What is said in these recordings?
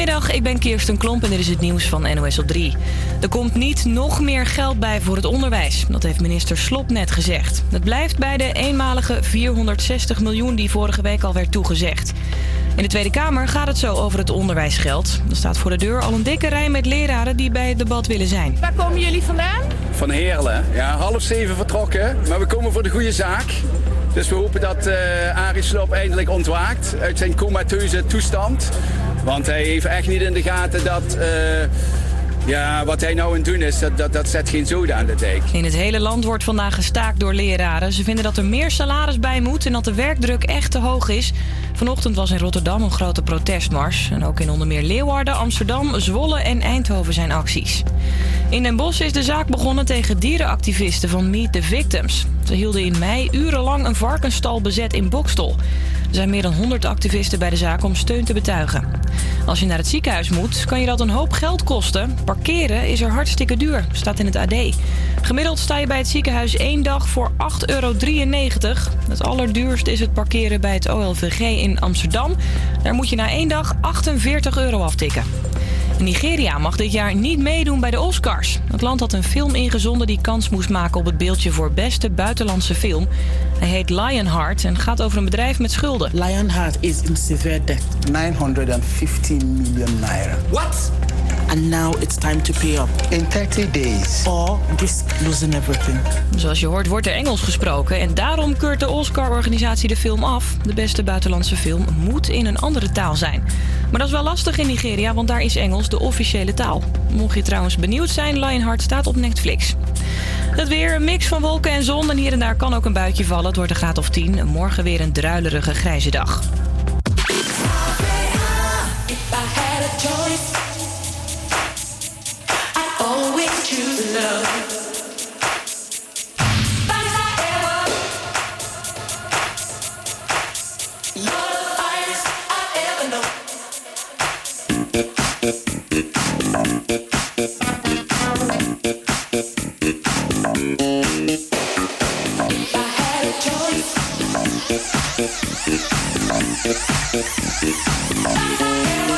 Goedemiddag, ik ben Kirsten Klomp en dit is het nieuws van NOS op 3. Er komt niet nog meer geld bij voor het onderwijs. Dat heeft minister Slop net gezegd. Het blijft bij de eenmalige 460 miljoen die vorige week al werd toegezegd. In de Tweede Kamer gaat het zo over het onderwijsgeld. Er staat voor de deur al een dikke rij met leraren die bij het debat willen zijn. Waar komen jullie vandaan? Van Heerlen. Ja, half zeven vertrokken, maar we komen voor de goede zaak. Dus we hopen dat uh, Arie Slob eindelijk ontwaakt uit zijn comateuze toestand. Want hij heeft echt niet in de gaten dat... Uh, ja, wat hij nou aan het doen is, dat, dat, dat zet geen zoden aan de dijk. In het hele land wordt vandaag gestaakt door leraren. Ze vinden dat er meer salaris bij moet en dat de werkdruk echt te hoog is. Vanochtend was in Rotterdam een grote protestmars. En ook in onder meer Leeuwarden, Amsterdam, Zwolle en Eindhoven zijn acties. In Den Bosch is de zaak begonnen tegen dierenactivisten van Meet the Victims. Hielden in mei urenlang een varkensstal bezet in Bokstol. Er zijn meer dan 100 activisten bij de zaak om steun te betuigen. Als je naar het ziekenhuis moet, kan je dat een hoop geld kosten. Parkeren is er hartstikke duur, staat in het AD. Gemiddeld sta je bij het ziekenhuis één dag voor 8,93 euro. Het allerduurste is het parkeren bij het OLVG in Amsterdam. Daar moet je na één dag 48 euro aftikken. Nigeria mag dit jaar niet meedoen bij de Oscars. Het land had een film ingezonden die kans moest maken op het beeldje voor beste buitenlandse film. Hij heet Lionheart en gaat over een bedrijf met schulden. Lionheart is in severe debt. 915 million naira. What? And now it's time to pay up. In 30 days. Or risk losing everything. Zoals je hoort wordt er Engels gesproken en daarom keurt de Oscar-organisatie de film af. De beste buitenlandse film moet in een andere taal zijn. Maar dat is wel lastig in Nigeria, want daar is Engels de officiële taal. Mocht je trouwens benieuwd zijn, Lionheart staat op Netflix. Het weer, een mix van wolken en zon en hier en daar kan ook een buitje vallen. Het wordt een graad of 10. Morgen weer een druilerige grijze dag. Choice. I always choose love. Thank man.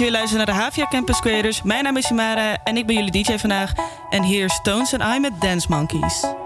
Weer luistert naar de Havia Campus Creators. Mijn naam is Simara en ik ben jullie DJ vandaag. En hier is Stones and I met Dance Monkeys.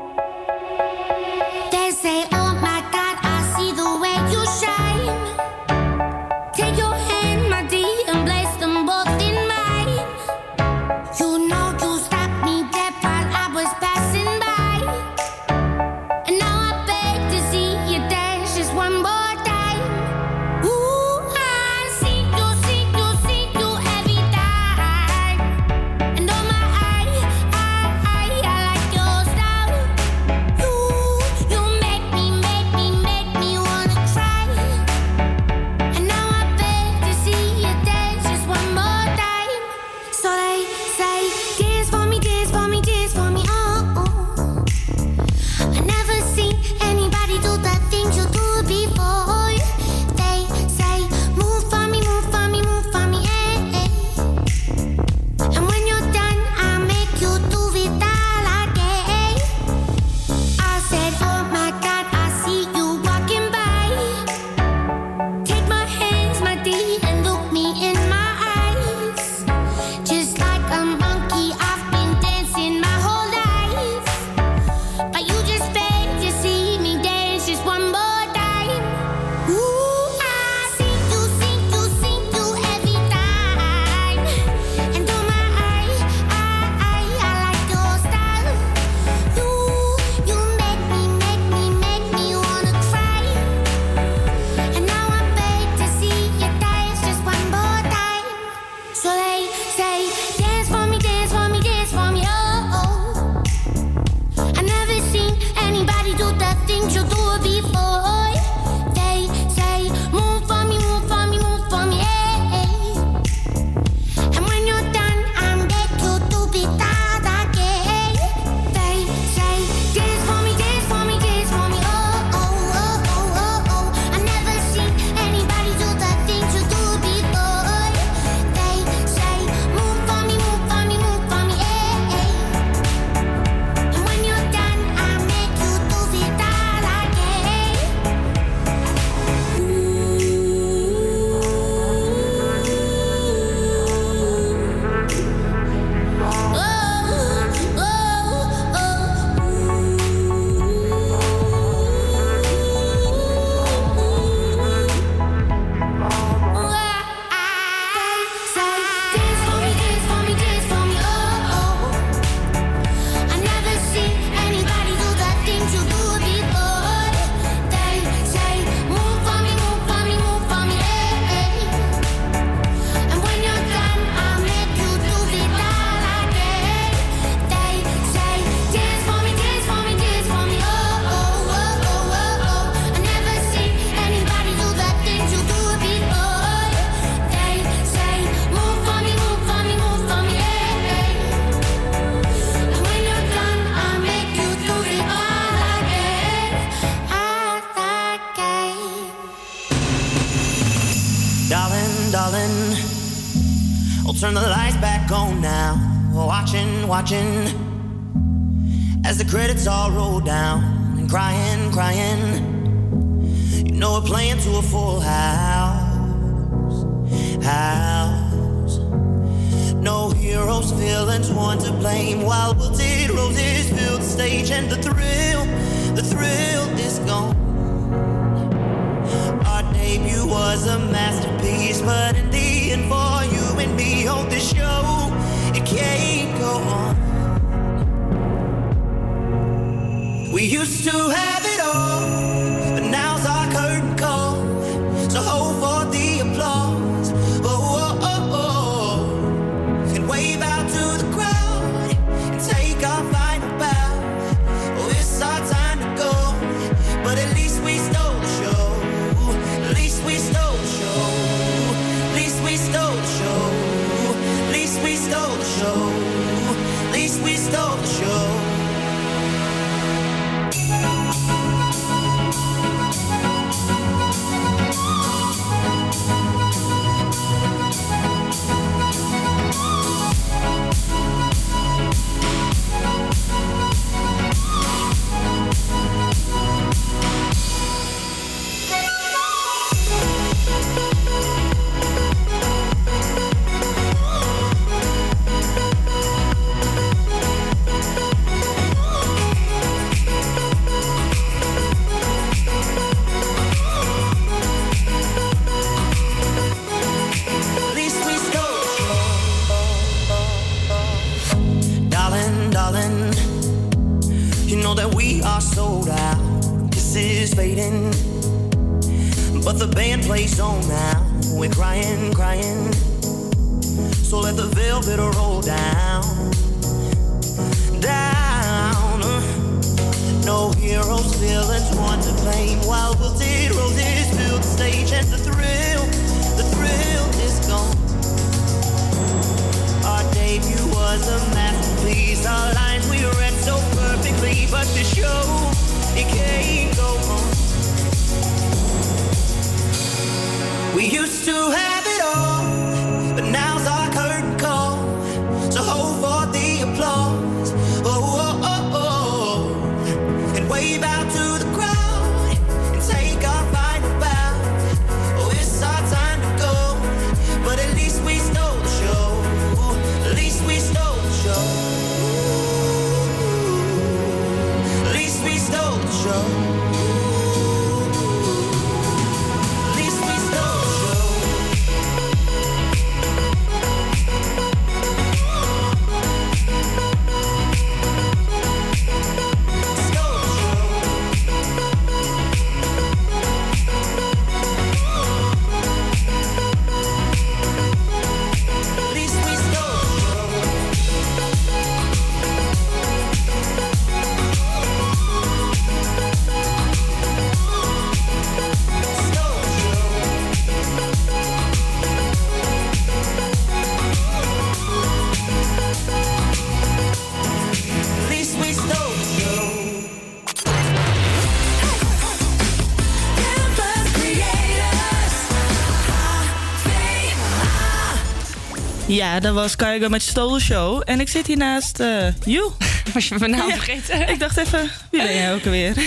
Ja, dat was Kaigo met Stole Show. En ik zit hier naast uh, Joe. Was je mijn naam Ja. vergeten? Ik dacht even, wie ben jij ook alweer?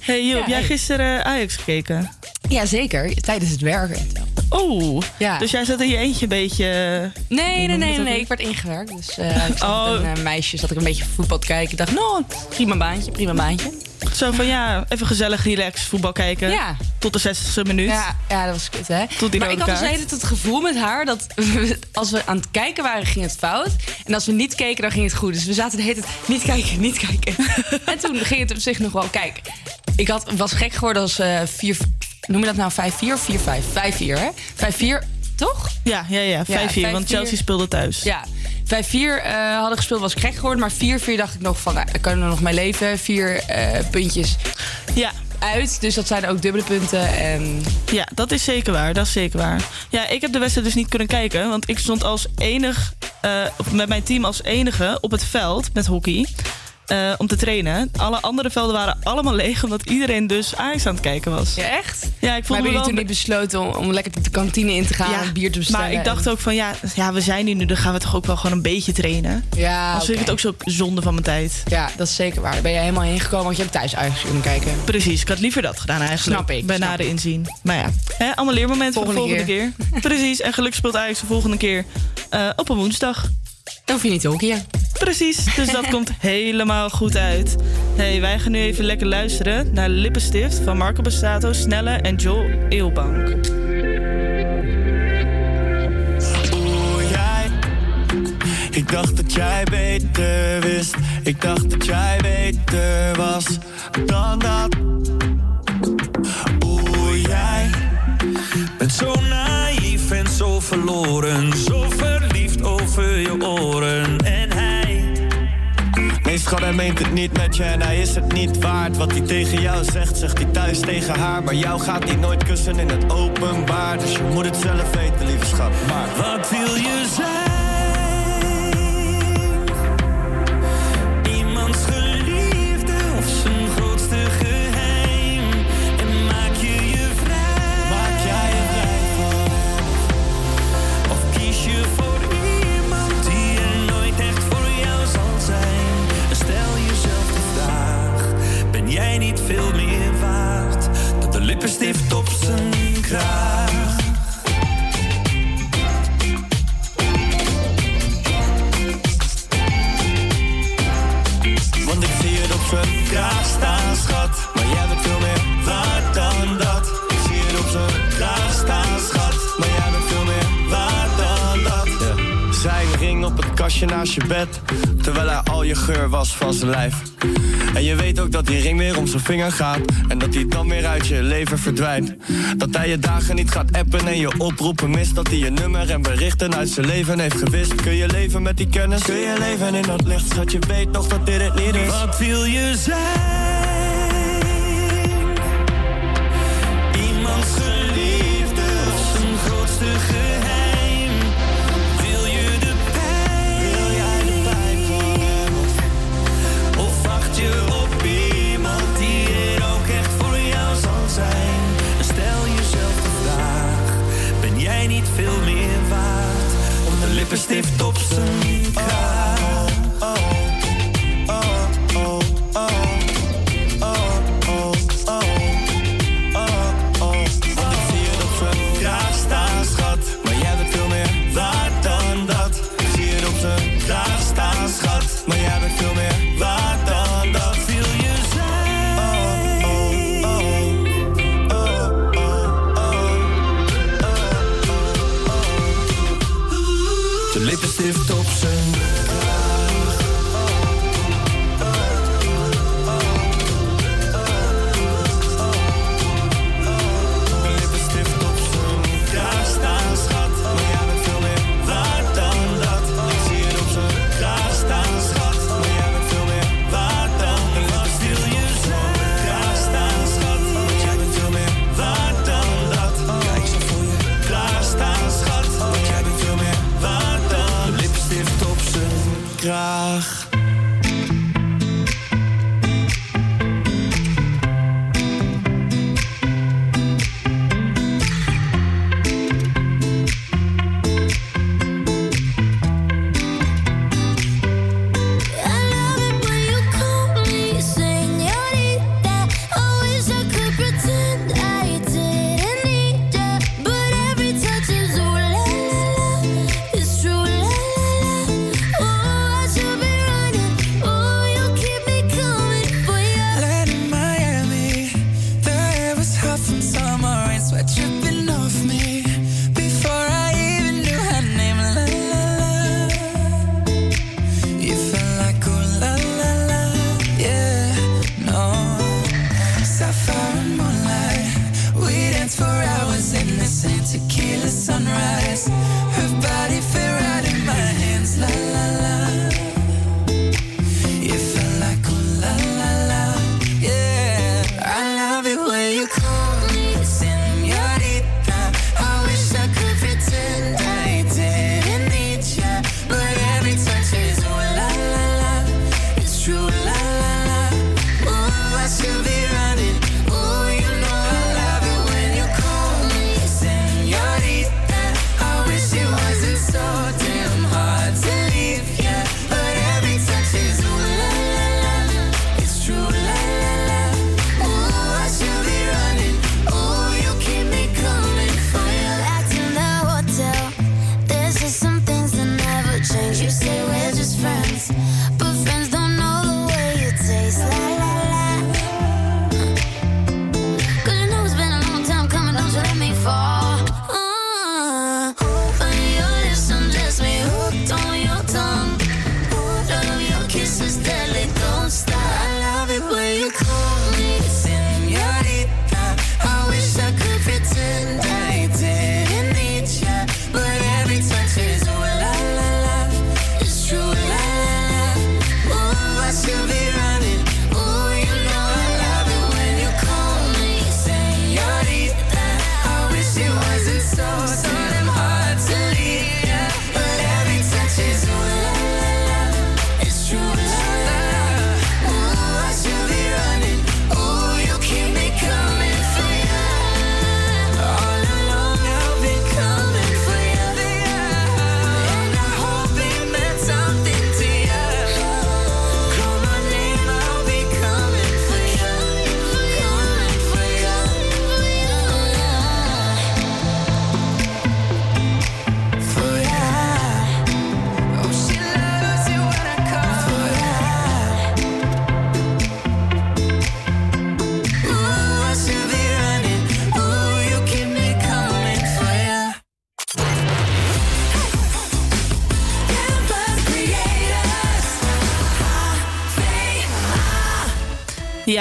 Hey Ja, heb jij hey. gisteren eh, Ajax gekeken? Ja, zeker. Tijdens het werken. Oh, Ja. dus jij zat in je eentje een beetje... Nee, nee, nee, nee. ook? Ik werd ingewerkt. Dus eh ik zat Oh. met een eh, meisje, zat ik een beetje voetbal te kijken. Ik dacht, nou, prima baantje, prima baantje. Zo van ja, even gezellig, relax, voetbal kijken. Ja. Tot de 60ste minuut. Ja, ja, dat was kut, hè? Tot die maar ik had dus hele het gevoel met haar dat als we aan het kijken waren, ging het fout. En als we niet keken, dan ging het goed. Dus we zaten de hele tijd niet kijken, niet kijken. en toen ging het op zich nog wel. Kijk, ik had, was gek geworden als eh 4. Noem je dat nou 5-4 of 4-5? 5-4, hè? 5-4, toch? Ja, ja, ja. 5-4, want 5-4. Chelsea speelde thuis. Ja. 5-4 eh, hadden gespeeld, was ik gek geworden. Maar 4-4 dacht ik nog van, nou, ik kan er nog mee leven. Vier eh, puntjes ja. uit. Dus dat zijn ook dubbele punten. En Ja, dat is zeker waar. Dat is zeker waar. Ja, ik heb de wedstrijd dus niet kunnen kijken. Want ik stond als enig, eh, met mijn team als enige op het veld met hockey. Eh, om te trainen. Alle andere velden waren allemaal leeg, omdat iedereen dus Ajax aan het kijken was. ja, echt? Ja, ik Maar voelde me wel... toen niet besloten om, om lekker de kantine in te gaan en bier te bestellen? maar ik dacht ook van ja, ja, we zijn hier nu, dan gaan we toch ook wel gewoon een beetje trainen. Ja, Anders vind ik het ook zo zonde van mijn tijd. Ja, dat is zeker waar. Daar ben je helemaal heen gekomen, want je hebt thuis Ajax kunnen kijken. Precies, ik had liever dat gedaan eigenlijk. Snap ik, Bij snap nader ik. inzien. Maar ja, hè, allemaal leermomenten voor de Volgende keer. Precies, en gelukkig speelt Ajax de volgende keer eh, op een woensdag. Dan hoef je niet te hockeyen. Precies, dus dat komt helemaal goed uit. Hey, wij gaan nu even lekker luisteren naar Lippenstift van Marco Bassato, Snelle en Joel Eelbank. Oeh, jij. Ik dacht dat jij beter wist. Ik dacht dat jij beter was dan dat. Oeh, jij. Bent zo naïef en zo verloren. Zo verliefd over je oren. En hij. Nee, schat, hij meent het niet met je en hij is het niet waard. Wat hij tegen jou zegt, zegt hij thuis tegen haar. Maar jou gaat hij nooit kussen in het openbaar. Dus je moet het zelf weten, lieve schat. Maar wat wil je zijn? Kastje naast je bed. Terwijl hij al je geur was van zijn lijf. En je weet ook dat die ring weer om zijn vinger gaat. En dat hij dan weer uit je leven verdwijnt. Dat hij je dagen niet gaat appen en je oproepen mist. Dat hij je nummer en berichten uit zijn leven heeft gewist. Kun je leven met die kennis? Kun je leven in dat licht? Schat, je weet toch dat dit het niet is. Wat wil je zijn?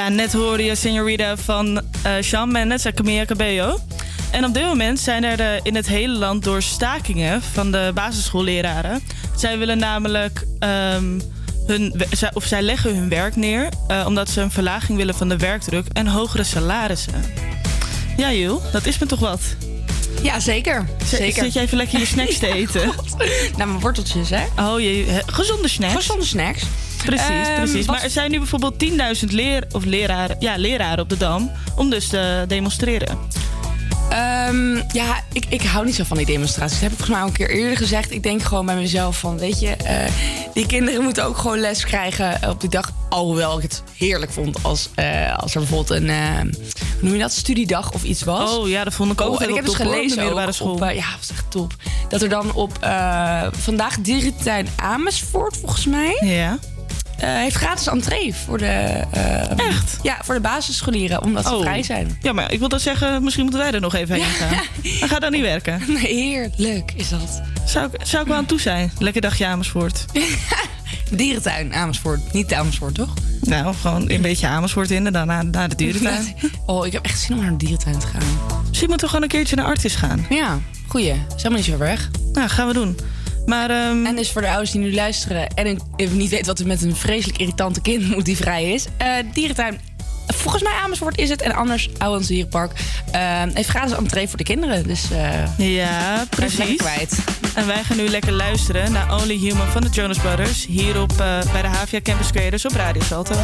Ja, net hoorde je Senorita van eh Shawn Mendes en Camilla Cabello. En op dit moment zijn er in het hele land door stakingen van de basisschoolleraren. Zij willen namelijk ehm, hun, of zij leggen hun werk neer eh, omdat ze een verlaging willen van de werkdruk en hogere salarissen. Ja, Jul, dat is me toch wat. Ja, zeker. Zeker. Zit jij even lekker je snacks te eten? Nou, mijn worteltjes, hè? Oh, je, gezonde snacks. Gezonde snacks. Precies, Ehm, precies. Maar er zijn nu bijvoorbeeld 10.000 leer, of leraren, ja, leraren op de Dam om dus te demonstreren. Ehm, ja, ik, ik hou niet zo van die demonstraties. Dat heb ik volgens mij al een keer eerder gezegd. Ik denk gewoon bij mezelf van, weet je... eh, die kinderen moeten ook gewoon les krijgen op die dag. Alhoewel ik het heerlijk vond als, eh, als er bijvoorbeeld een... eh, hoe noem je dat? Studiedag of iets was. Oh ja, dat vond ik ook Oh, en ik heb dus op de gelezen middelbare school. op, ja, dat was echt top. Dat er dan op vandaag dierentuin Amersfoort, volgens mij... Ja. Eh, heeft gratis entree voor de... eh, Echt? Ja, voor de basisscholieren, omdat ze Oh. vrij zijn. Ja, maar ik wil dat zeggen, misschien moeten wij er nog even heen gaan. Dan gaat dat niet werken. Heerlijk is dat. Zou ik, zou ik wel aan toe zijn? Lekker dagje Amersfoort. Dierentuin Amersfoort. Niet Amersfoort, toch? Nou, gewoon een beetje Amersfoort in en daarna naar de dierentuin. Oh, ik heb echt zin om naar de dierentuin te gaan. Misschien moeten we gewoon een keertje naar Artis gaan. Ja, goeie. Is helemaal niet zo weg. Nou, gaan we doen. Maar, ehm, En dus voor de ouders die nu luisteren en niet weten wat er met een vreselijk irritante kind moet die vrij is. eh, dierentuin, volgens mij Amersfoort is het. En anders Ouwens Dierenpark eh, heeft gratis entree voor de kinderen. Dus eh ja, precies. kwijt. En wij gaan nu lekker luisteren naar Only Human van de Jonas Brothers. Hier op, eh, bij de Havia Campus Creators op Radio Salto.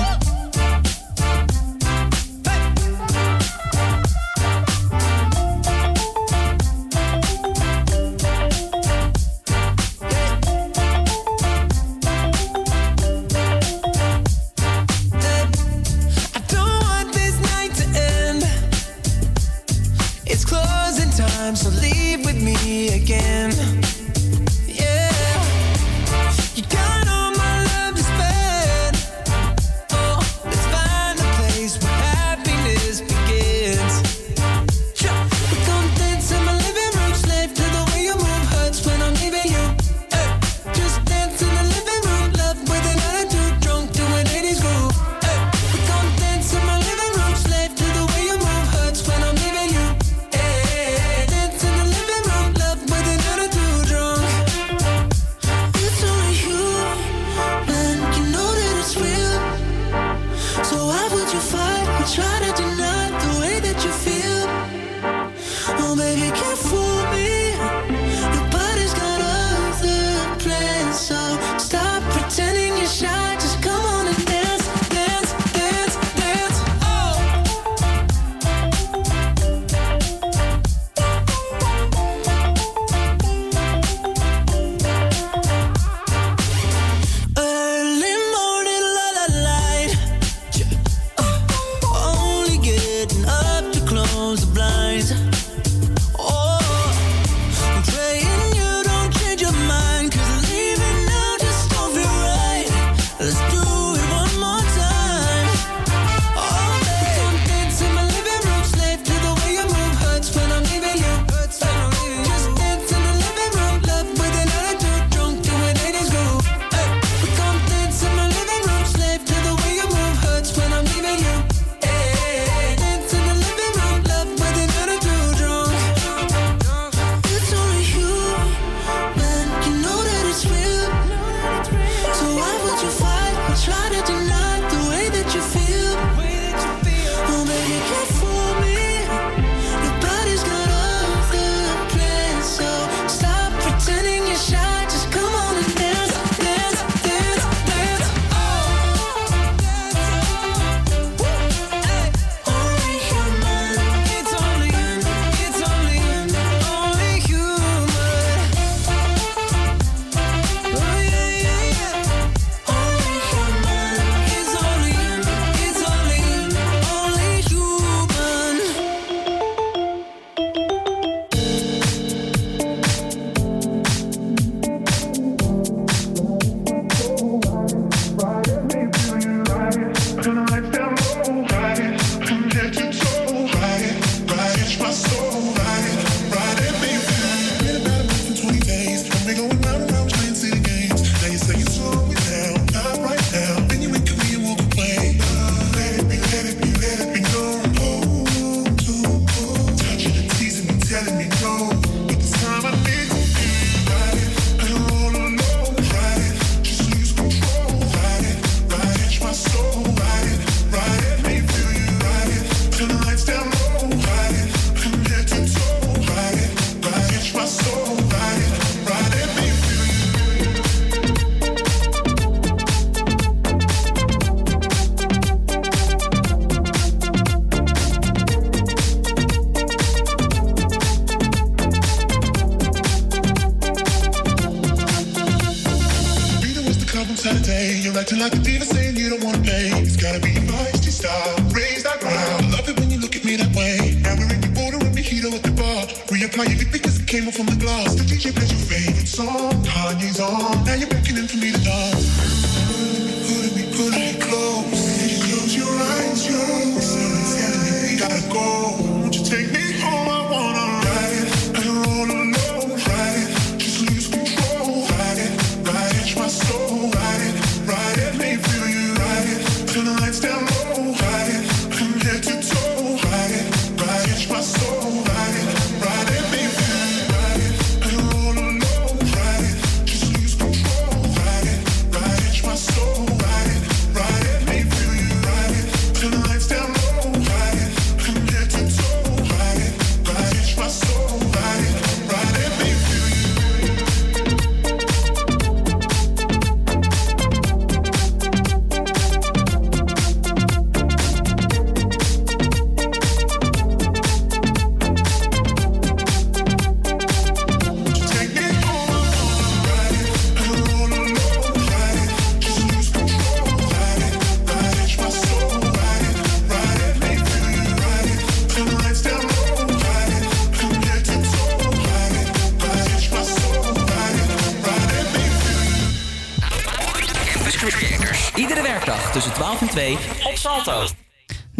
Like a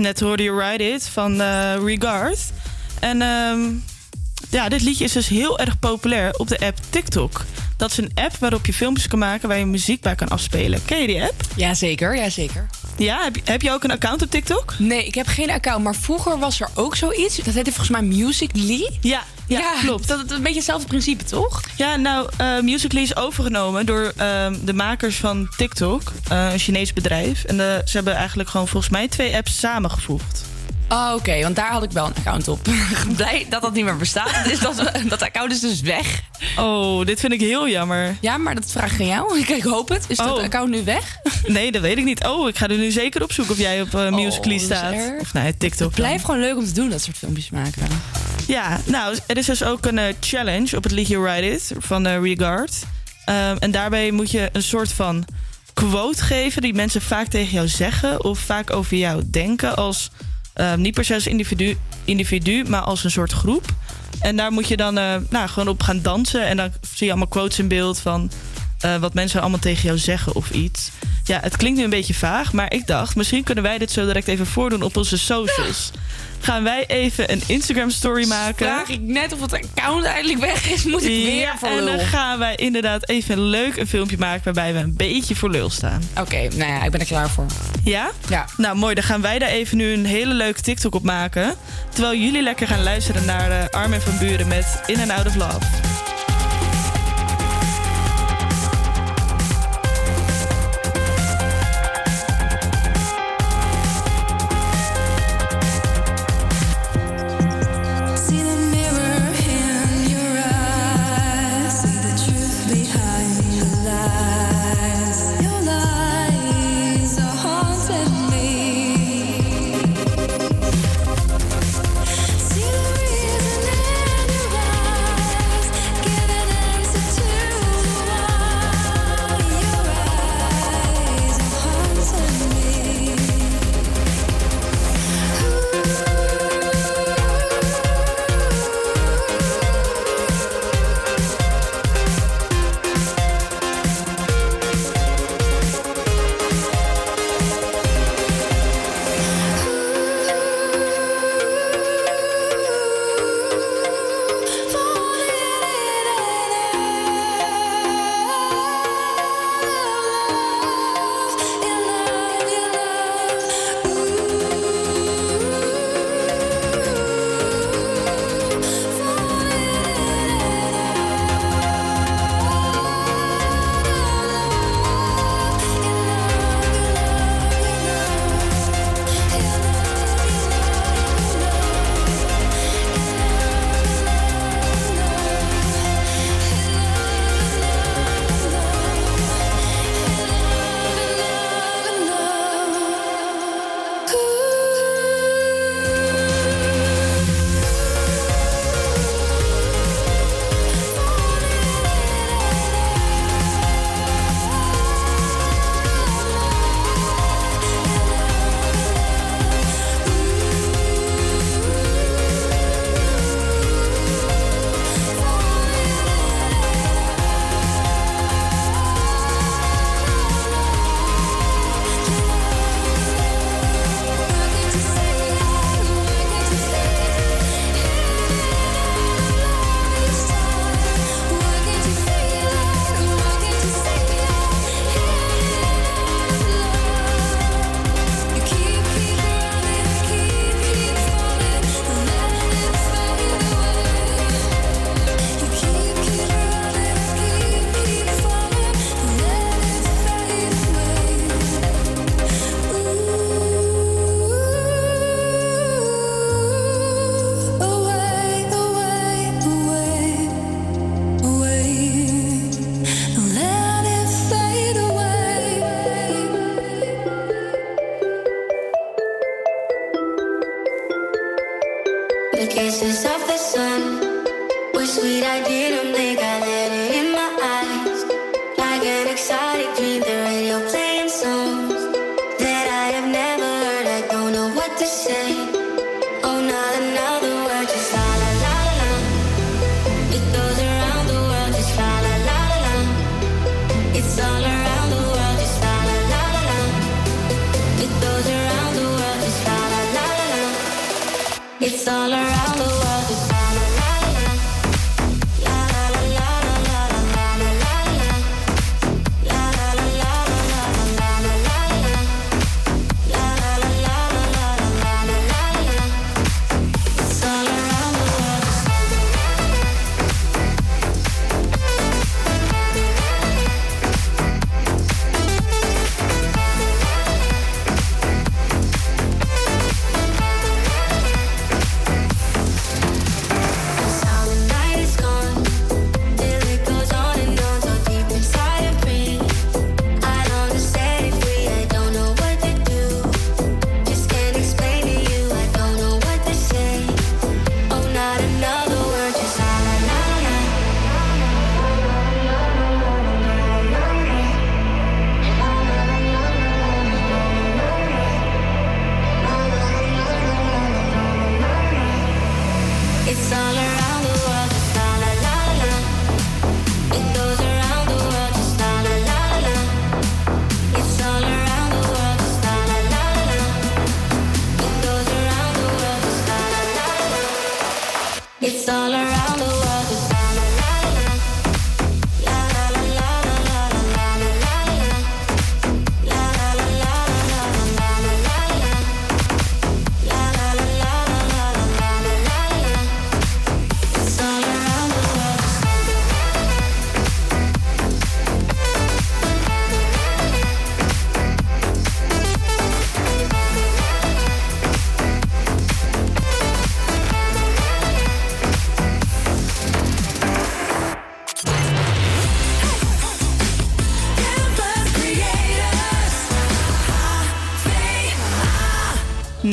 Net hoorde je Ride It van eh, Regard. En ehm, ja, dit liedje is dus heel erg populair op de app TikTok. Dat is een app waarop je filmpjes kan maken waar je muziek bij kan afspelen. Ken je die app? Jazeker, jazeker. Ja, heb je, heb je ook een account op TikTok? Nee, ik heb geen account, maar vroeger was er ook zoiets. Dat heette volgens mij Musical.ly. Ja, ja, klopt. Dat is een beetje hetzelfde principe, toch? Ja, nou, eh Musical.ly is overgenomen door ehm, de makers van TikTok, eh, een Chinees bedrijf. En eh, ze hebben eigenlijk gewoon volgens mij twee apps samengevoegd. Oh, oké, want daar had ik wel een account op. Blij dat dat niet meer bestaat. Dus dat, dat account is dus weg. Oh, dit vind ik heel jammer. Ja, maar dat vraag ik aan jou. Ik, ik hoop het. Is dat Oh. account nu weg? Nee, dat weet ik niet. Oh, ik ga er nu zeker opzoeken of jij op uh, Musical.ly is staat. erg. Of nee, TikTok. Het blijft gewoon leuk om te doen, dat soort filmpjes maken. Ja, nou, er is dus ook een challenge op het liedje Ride It van Regard. Ehm, en daarbij moet je een soort van quote geven die mensen vaak tegen jou zeggen of vaak over jou denken als ehm, niet per se als individu, individu, maar als een soort groep. En daar moet je dan eh, nou, gewoon op gaan dansen en dan zie je allemaal quotes in beeld van eh, wat mensen allemaal tegen jou zeggen of iets. Ja, het klinkt nu een beetje vaag, maar ik dacht misschien kunnen wij dit zo direct even voordoen op onze socials. Gaan wij even een Instagram story maken? Vraag ik net of het account eigenlijk weg is, moet ik weer voor en dan lul. gaan wij inderdaad even leuk een filmpje maken waarbij we een beetje voor lul staan. Oké, nou ja, ik ben er klaar voor. Ja? Ja. Nou, mooi. Dan gaan wij daar even nu een hele leuke TikTok op maken. Terwijl jullie lekker gaan luisteren naar eh, Armin van Buren met In and Out of Love.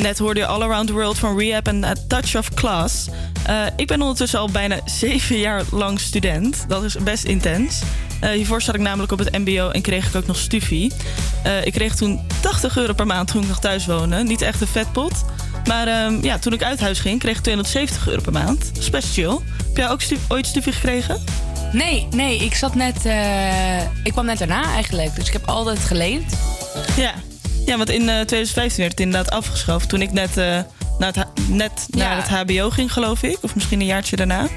Net hoorde je All Around the World van Rehab en A Touch of Class. Eh, ik ben ondertussen al bijna zeven jaar lang student. Dat is best intens. Eh, hiervoor zat ik namelijk op het MBO en kreeg ik ook nog stufie. Eh, ik kreeg toen 80 euro per maand toen ik nog thuis woonde. Niet echt een vetpot. Maar ehm, ja, toen ik uit huis ging, kreeg ik 270 euro per maand. Dat is best chill. Heb jij ook stu- ooit stufie gekregen? Nee, nee, ik zat net. ik kwam net daarna eigenlijk. Dus ik heb altijd geleend. Ja, ja want in eh, 2015 werd het inderdaad afgeschaft. Toen ik net, eh, naar, het, net naar het HBO ging, geloof ik. Of misschien een jaartje daarna.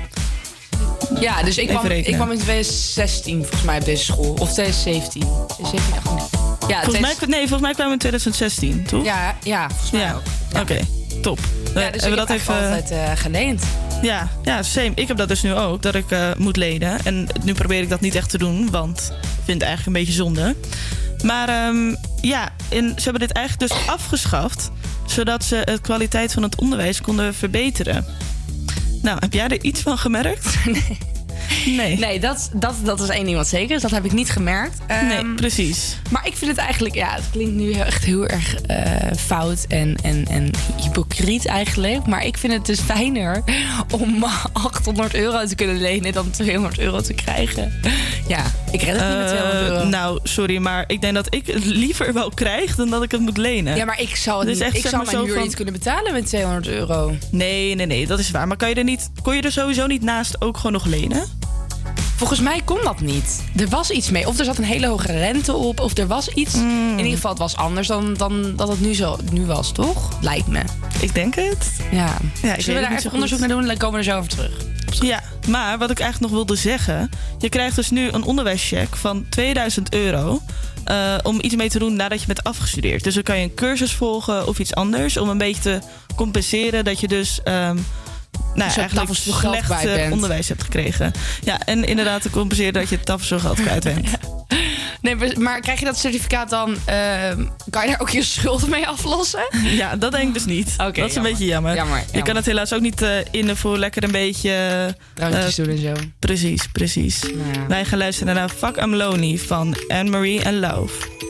Ja, dus ik Even kwam, ik kwam in 2016 volgens mij op deze school. Of 2017. 2017, 18. Ja, volgens, mij, 2000 nee, volgens mij kwamen we in 2016, toch? ja, ja, volgens mij Ja. ook. Oké, top. Ja, Eh, dus hebben ik we heb dat even. altijd eh, geleend. Ja, ja, same. Ik heb dat dus nu ook, dat ik eh, moet lenen. En nu probeer ik dat niet echt te doen, want ik vind het eigenlijk een beetje zonde. Maar ehm, ja, en ze hebben dit eigenlijk dus afgeschaft... zodat ze de kwaliteit van het onderwijs konden verbeteren. Nou, heb jij er iets van gemerkt? Nee. Nee, dat, dat, dat is één ding wat zeker is. Dat heb ik niet gemerkt. Nee, Ehm, precies. Maar ik vind het eigenlijk, ja, het klinkt nu echt heel erg eh, fout en, en, en hypocriet eigenlijk. Maar ik vind het dus fijner om 800 euro te kunnen lenen dan 200 euro te krijgen. Ja, ik red het niet met 200 Eh, euro. nou, sorry, maar ik denk dat ik het liever wel krijg dan dat ik het moet lenen. ja, maar ik zou, het Dus niet, echt, ik zeg zou maar mijn huur van- niet kunnen betalen met 200 euro. Nee, nee, nee, dat is waar. Maar kan je er niet, kon je er sowieso niet naast ook gewoon nog lenen? Volgens mij kon dat niet. Er was iets mee. Of er zat een hele hoge rente op. Of er was iets. Hmm. In ieder geval, het was anders dan, dan dat het nu, zo, nu was, toch? Lijkt me. Ik denk het. Ja. Ja, ik Zullen we daar goed. onderzoek naar doen? Dan komen we er zo over terug. Ja, maar wat ik eigenlijk nog wilde zeggen... je krijgt dus nu een onderwijscheck van 2000 euro... eh, om iets mee te doen nadat je bent afgestudeerd. Dus dan kan je een cursus volgen of iets anders... om een beetje te compenseren dat je dus... ehm nou, Dus er eigenlijk slecht bij eh, onderwijs hebt gekregen. Ja, en inderdaad te compenseren dat je tafels geld kwijt bent. Nee, maar- krijg je dat certificaat dan... ehm, kan je daar ook je schuld mee aflossen? Ja, dat denk ik dus niet. dat is een beetje jammer. Jammer, Je kan het helaas ook niet eh innen voor lekker een beetje... eh, Drankjes doen en zo. Precies, precies. Ja. Wij gaan luisteren naar Fuck I'm Lonely van Anne-Marie en Love.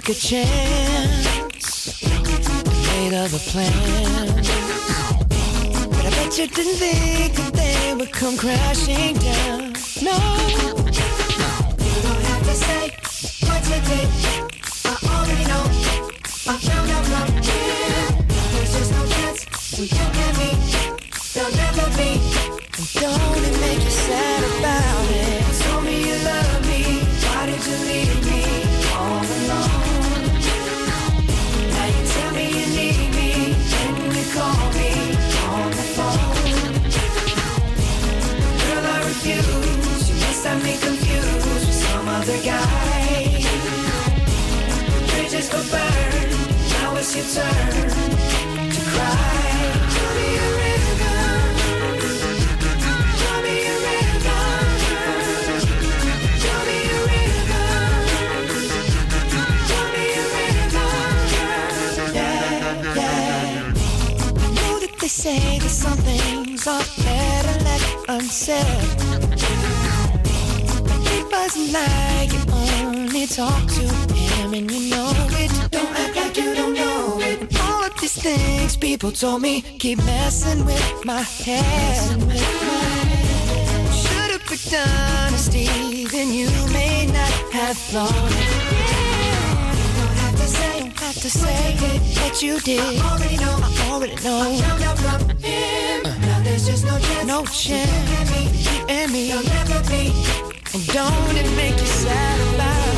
Took a chance. Made other plans. But I bet you didn't think that they would come crashing down. No. You don't have to say what you did. I already know. I found out from him. There's just no chance we can get me. There'll never be. And don't it make you sad about it? Now it's your turn to cry. Me a me a me a me a. Yeah, yeah. I know that they say that some things are better left unsaid. It wasn't like you only to him and you know it. Don't act like you don't know it. And all of these things people told me keep messing with my head. Should've picked honesty, then you may not have thought it. Don't have to say, don't say what you did. I already know, I already know. I found out from him. Now there's just no chance. No chance. You and me, you and me. And don't it make you sad about it?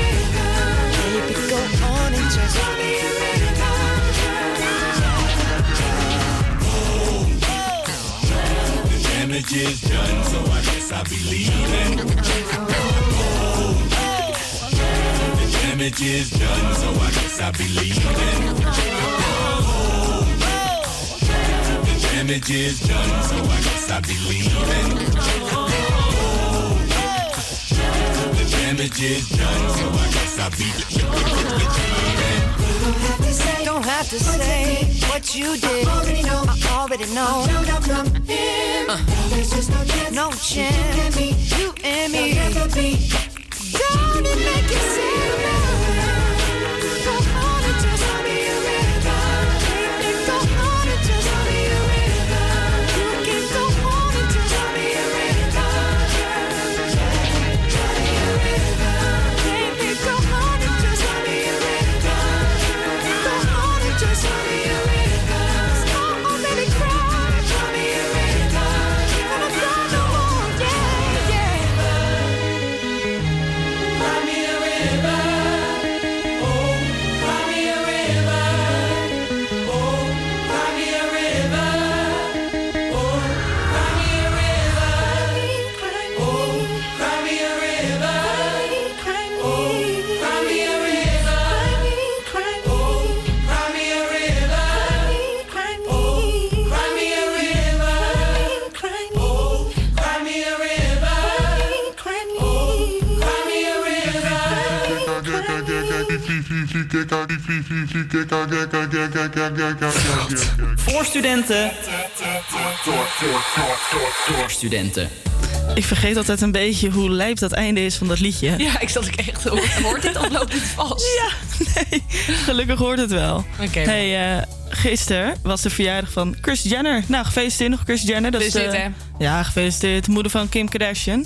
Baby, go on and just The damage is done, so I guess I'll be leaving. The damage is done, so I guess I'll be leaving. The damage is done, so I guess I'll be leaving. damage is done. So I guess I the. Don't have to say what you did. I already know. Uh. No chance. You and me. Don't it make you Voor studenten. Door studenten. Ik vergeet altijd een beetje hoe lijp dat einde is van dat liedje. Ja, ik zat ook echt... Hoort dit of loopt dit vast? Ja, nee. Gelukkig hoort het wel. Oké. Hey, eh, gisteren was de verjaardag van Kris Jenner. Nou, gefeliciteerd nog Kris Jenner. Dat is de- Gefeliciteerd, Ja, gefeliciteerd. De moeder van Kim Kardashian.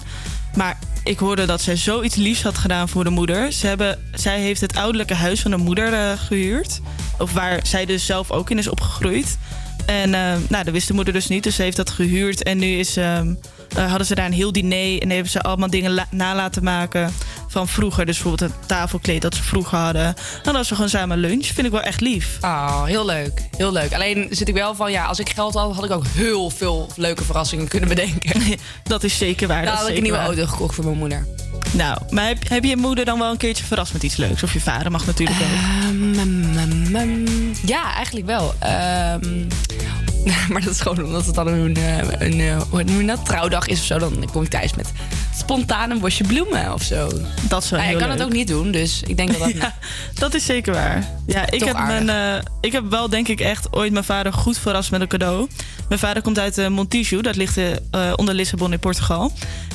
Maar ik hoorde dat zij zoiets liefs had gedaan voor de moeder. Ze hebben, zij heeft het ouderlijke huis van de moeder eh, gehuurd. Of waar zij dus zelf ook in is opgegroeid. En eh, nou, dat wist de moeder dus niet. Dus ze heeft dat gehuurd. En nu is, ehm, eh, hadden ze daar een heel diner. En hebben ze allemaal dingen la- na laten maken. van vroeger. Dus bijvoorbeeld een tafelkleed dat ze vroeger hadden. Dan als we gewoon samen lunch. Vind ik wel echt lief. Oh, heel leuk. Heel leuk. Alleen zit ik wel van, ja, als ik geld had, had ik ook heel veel leuke verrassingen kunnen bedenken. dat is zeker waar. Nou, dat had ik een nieuwe waar. auto gekocht voor mijn moeder. Nou, maar heb, heb je je moeder dan wel een keertje verrast met iets leuks? Of je vader mag natuurlijk ook. Ehm, mm, mm, mm. ja, eigenlijk wel. Maar dat is gewoon omdat het dan een, eh, een, eh, je dat, trouwdag is of zo. Dan kom ik thuis met spontaan een bosje bloemen of zo. Dat is wel Maar heel ik kan leuk. het ook niet doen, dus ik denk dat dat... Ja, dat is zeker waar. Ja, ik heb, mijn, eh, ik heb wel denk ik echt ooit mijn vader goed verrast met een cadeau. Mijn vader komt uit uh, Montijo, dat ligt eh, onder Lissabon in Portugal.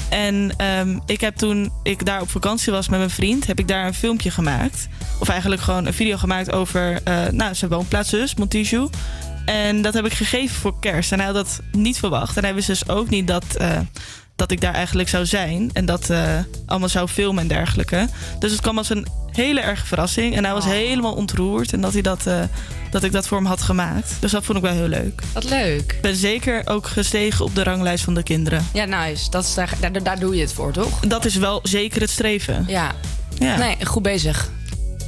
En ehm, ik heb toen ik daar op vakantie was met mijn vriend, heb ik daar een filmpje gemaakt. Of eigenlijk gewoon een video gemaakt over eh, nou, zijn woonplaats dus, Montijo. En dat heb ik gegeven voor kerst. En hij had dat niet verwacht. En hij wist dus ook niet dat, eh, dat ik daar eigenlijk zou zijn. En dat eh, allemaal zou filmen en dergelijke. Dus het kwam als een hele erge verrassing. En hij was helemaal ontroerd. En dat, hij dat, eh, dat ik dat voor hem had gemaakt. Dus dat vond ik wel heel leuk. Wat leuk. Ik ben zeker ook gestegen op de ranglijst van de kinderen. Ja, nice. Dat is daar, daar, daar doe je het voor, toch? Dat is wel zeker het streven. Ja. Ja. Nee, goed bezig.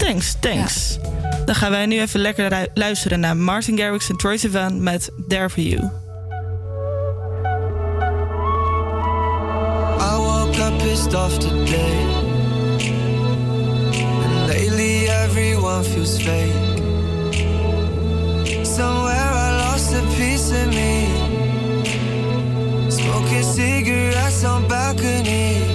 Thanks, thanks. Dan gaan wij nu even lekker luisteren naar Martin Garrix en Troy Sivan met There For You. I woke up pissed off today. And lately everyone feels fake. Somewhere I lost a piece of me. Smoking cigarettes on balconies.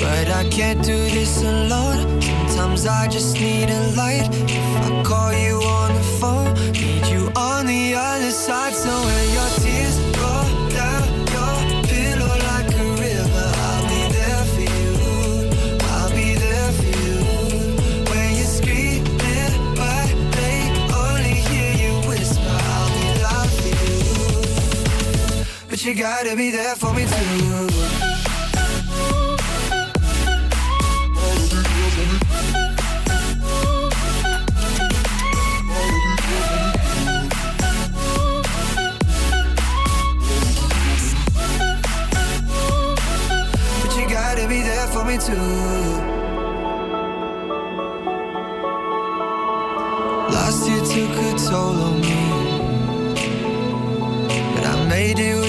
But I can't do this alone. Sometimes I just need a light. If I call you on the phone, need you on the other side. So when your tears roll down your pillow like a river, I'll be there for you. I'll be there for you. When you're screaming, but they only hear you whisper, I'll be loud for you. But you gotta be there for me too. Me too. Last year took a toll on me. But I made it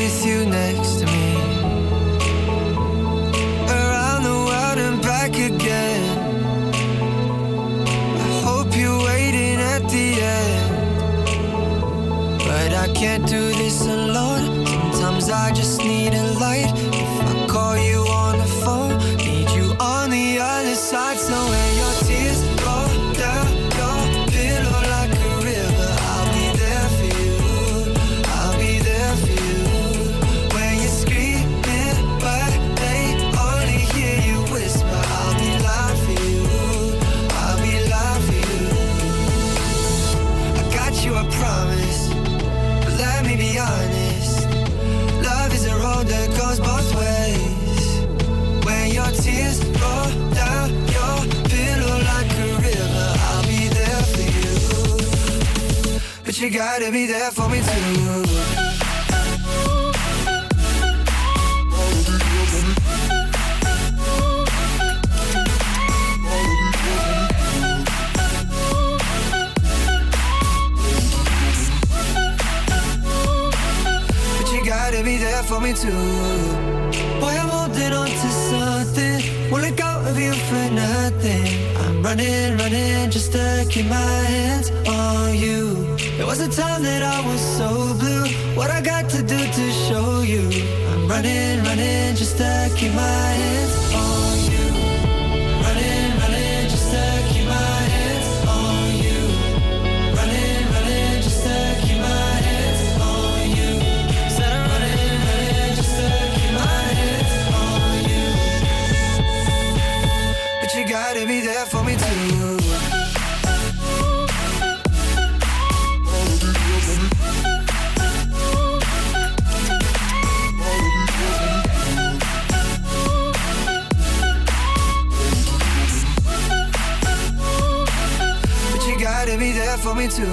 gotta be there for me too. But you gotta be there for me too. Boy, I'm holding on to something. Won't let go of you for nothing. I'm running, running just to keep my hands on you. There was a time that I was so blue. What I got to do to show you? I'm running, running just to keep my hands So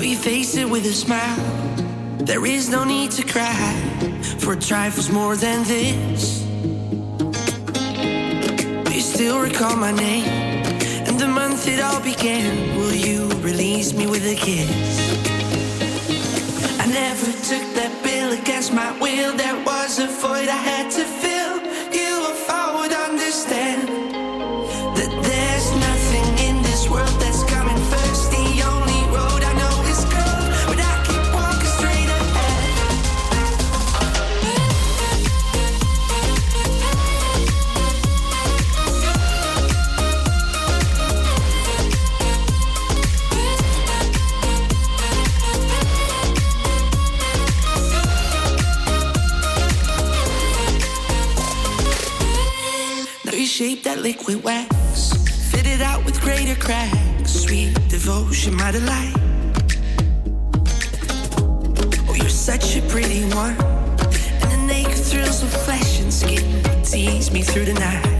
you face it with a smile. There is no need to cry for trifles more than this. Do you still recall my name and the month it all began? Will you release me with a kiss? I never took that bill against my will. There was a void I had to fill. You, if I would understand. liquid wax. Fitted out with greater cracks. Sweet devotion, my delight. Oh, you're such a pretty one. And the naked thrills of flesh and skin tease me through the night.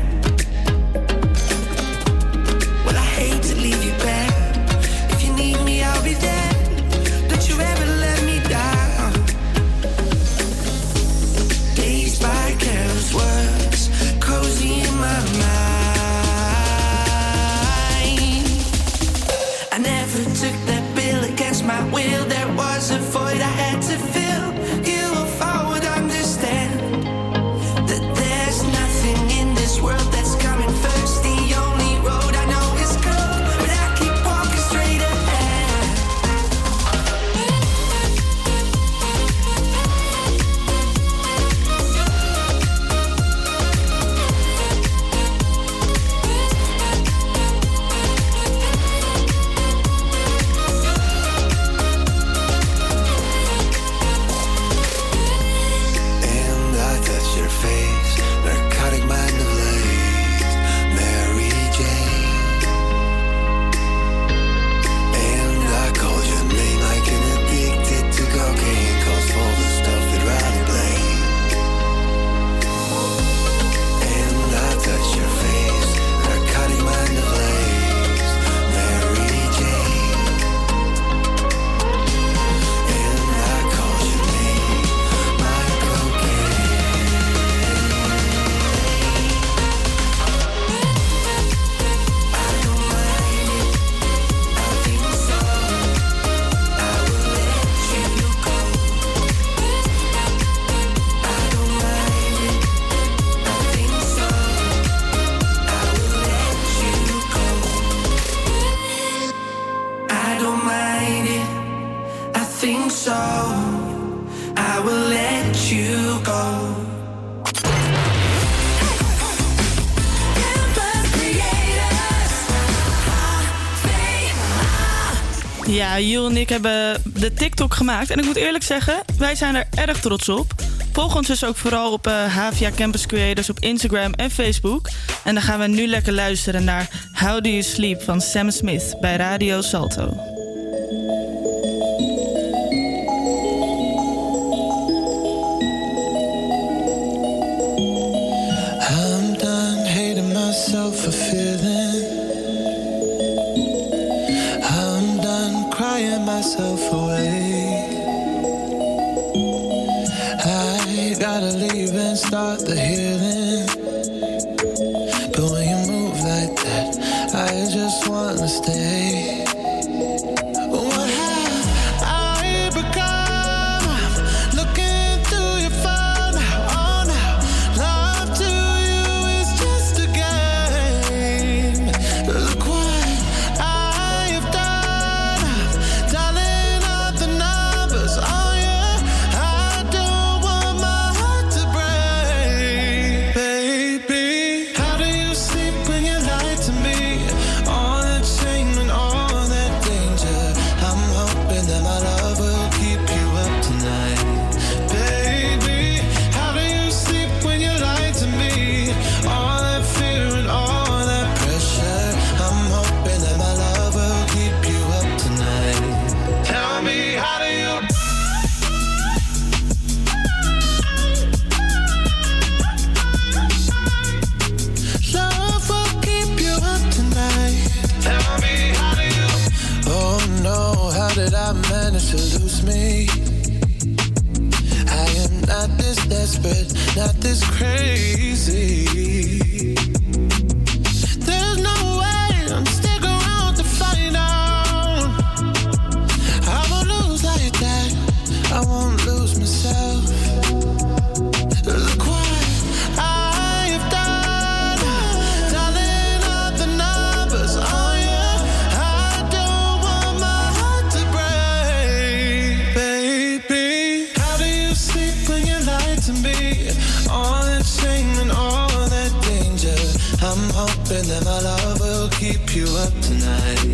Ja, en ik hebben de TikTok gemaakt. En ik moet eerlijk zeggen, wij zijn er erg trots op. Volg ons dus ook vooral op uh, Havia Campus Creators op Instagram en Facebook. En dan gaan we nu lekker luisteren naar How Do You Sleep van Sam Smith bij Radio Salto. you up tonight.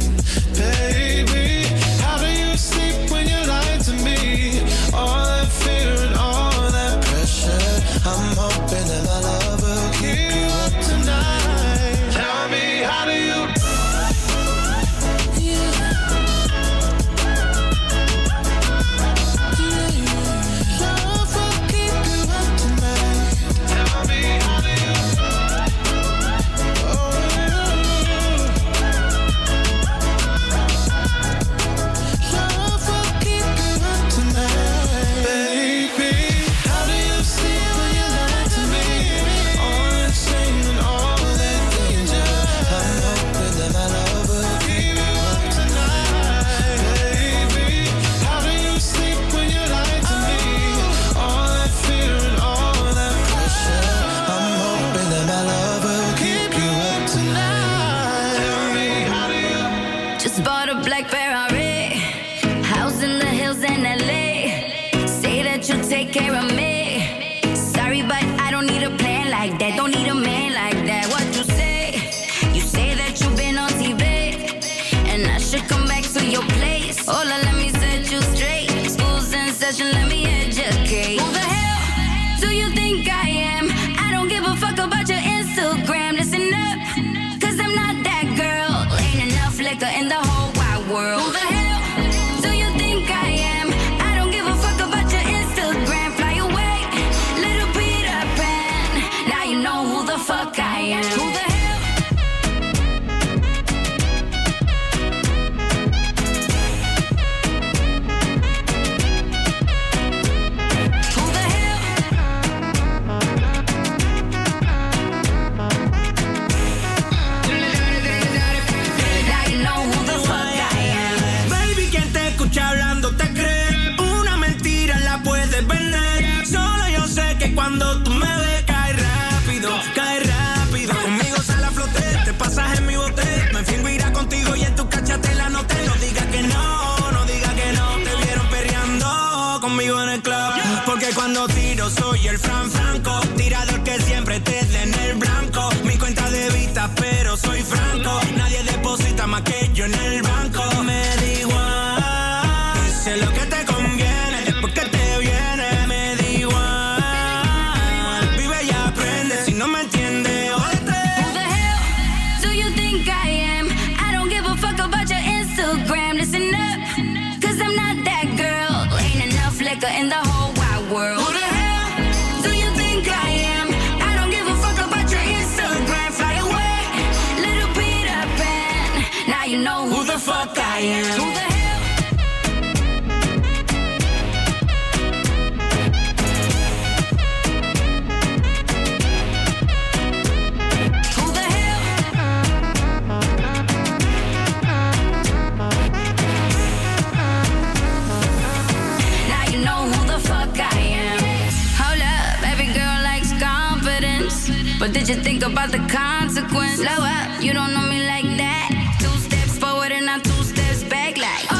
But did you think about the consequence? Slow up, you don't know me like that. Two steps forward and I'm two steps back, like oh.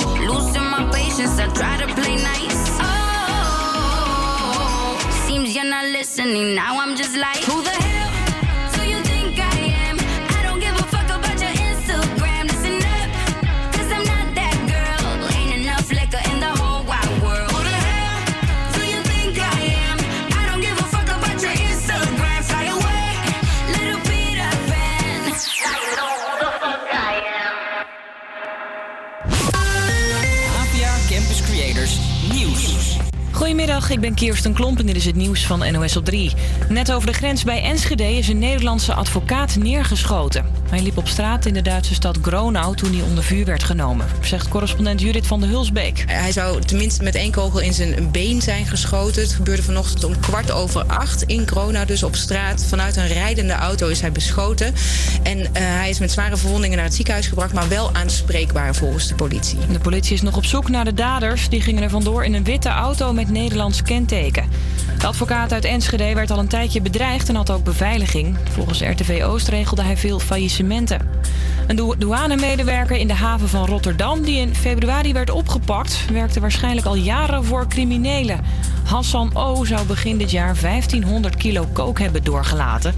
oh. Losing my patience, I try to play nice. Oh, seems you're not listening. Now I'm just like. Goedemiddag, ik ben Kirsten Klomp en dit is het nieuws van NOS op 3. Net over de grens bij Enschede is een Nederlandse advocaat neergeschoten. Hij liep op straat in de Duitse stad Gronau toen hij onder vuur werd genomen, zegt correspondent Judith van der Hulsbeek. Hij zou tenminste met één kogel in zijn been zijn geschoten. Het gebeurde vanochtend om kwart over acht in Gronau, dus op straat. Vanuit een rijdende auto is hij beschoten. En eh, hij is met zware verwondingen naar het ziekenhuis gebracht, maar wel aanspreekbaar volgens de politie. De politie is nog op zoek naar de daders. Die gingen er vandoor in een witte auto met Nederlands kenteken. De advocaat uit Enschede werd al een tijdje bedreigd en had ook beveiliging. Volgens RTV Oost regelde hij veel faillissement faillissementen. Een douanemedewerker in de haven van Rotterdam, die in februari werd opgepakt, werkte waarschijnlijk al jaren voor criminelen. Hassan O. zou begin dit jaar 1500 kilo kook hebben doorgelaten.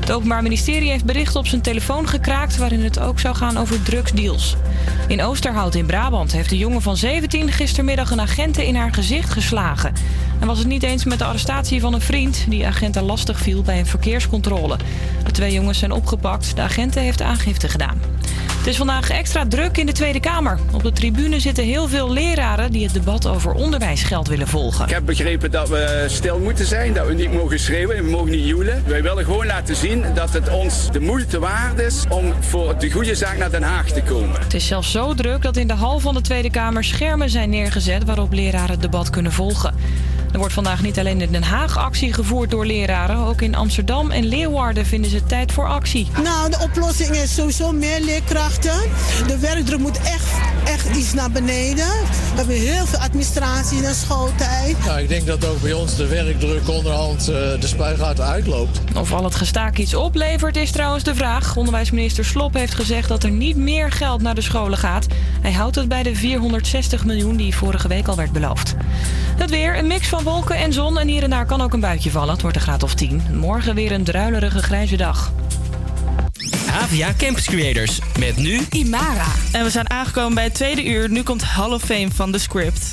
Het Openbaar Ministerie heeft berichten op zijn telefoon gekraakt waarin het ook zou gaan over drugsdeals. In Oosterhout in Brabant heeft de jongen van 17 gistermiddag een agenten in haar gezicht geslagen. En was het niet eens met de arrestatie van een vriend die agenten lastig viel bij een verkeerscontrole. Twee jongens zijn opgepakt. De agenten heeft aangifte gedaan. Het is vandaag extra druk in de Tweede Kamer. Op de tribune zitten heel veel leraren die het debat over onderwijsgeld willen volgen. Ik heb begrepen dat we stil moeten zijn, dat we niet mogen schreeuwen, we mogen niet joelen. Wij willen gewoon laten zien dat het ons de moeite waard is om voor de goede zaak naar Den Haag te komen. Het is zelfs zo druk dat in de hal van de Tweede Kamer schermen zijn neergezet waarop leraren het debat kunnen volgen. Er wordt vandaag niet alleen in Den Haag actie gevoerd door leraren, ook in Amsterdam en Leeuwarden vinden ze tijd voor actie. Nou, de oplossing is sowieso meer leerkrachten. De werkdruk moet echt, echt iets naar beneden. We hebben heel veel administratie in de schooltijd. Nou, ik denk dat ook bij ons de werkdruk onderhand eh, de spuigaten uitloopt. Of al het gestaak iets oplevert is trouwens de vraag. Onderwijsminister Slop heeft gezegd dat er niet meer geld naar de scholen gaat. Hij houdt het bij de 460 miljoen die vorige week al werd beloofd. Het weer, een mix van wolken en zon en hier en daar kan ook een buitje vallen. Het wordt een graad of 10. Morgen weer een druilerige grijze dag. Havia Campus Creators. Met nu Imara. En we zijn aangekomen bij het tweede uur. Nu komt Hall of Fame van The Script.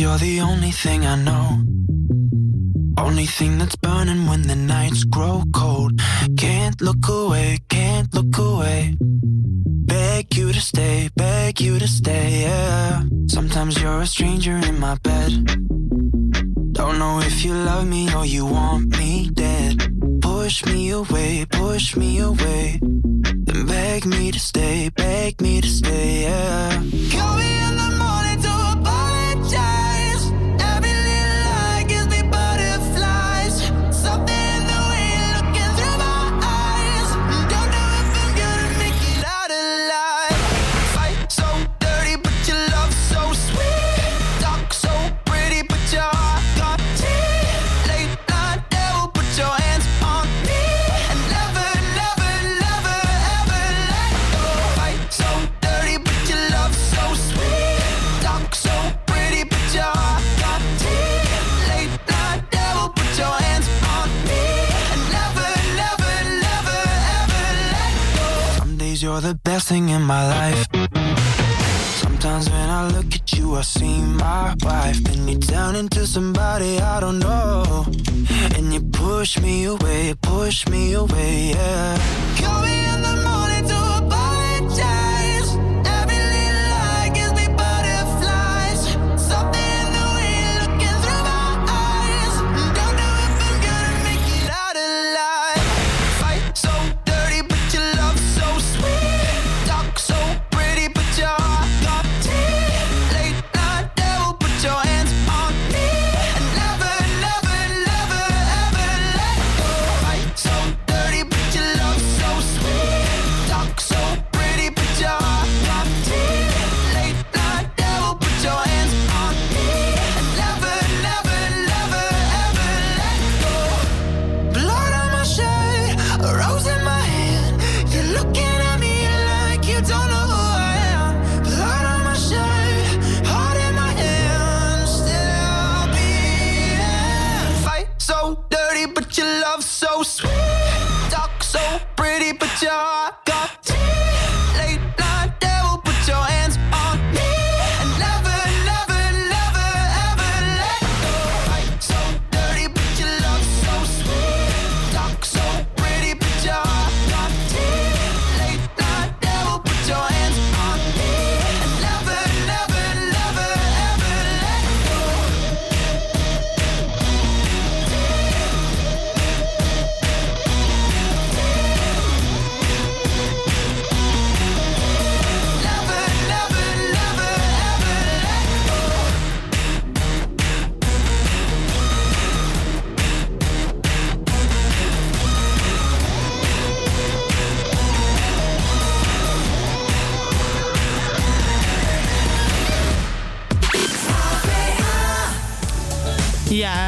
You're the only thing I know. Only thing that's burning when the nights grow cold. Can't look away, can't look away. Beg you to stay, beg beg you to stay. Yeah. Sometimes you're a stranger in my Days you're the best thing in my life. Sometimes when I look at you, I see my wife. Then you turn into somebody I don't know. And you push me away, push me away, yeah. Call me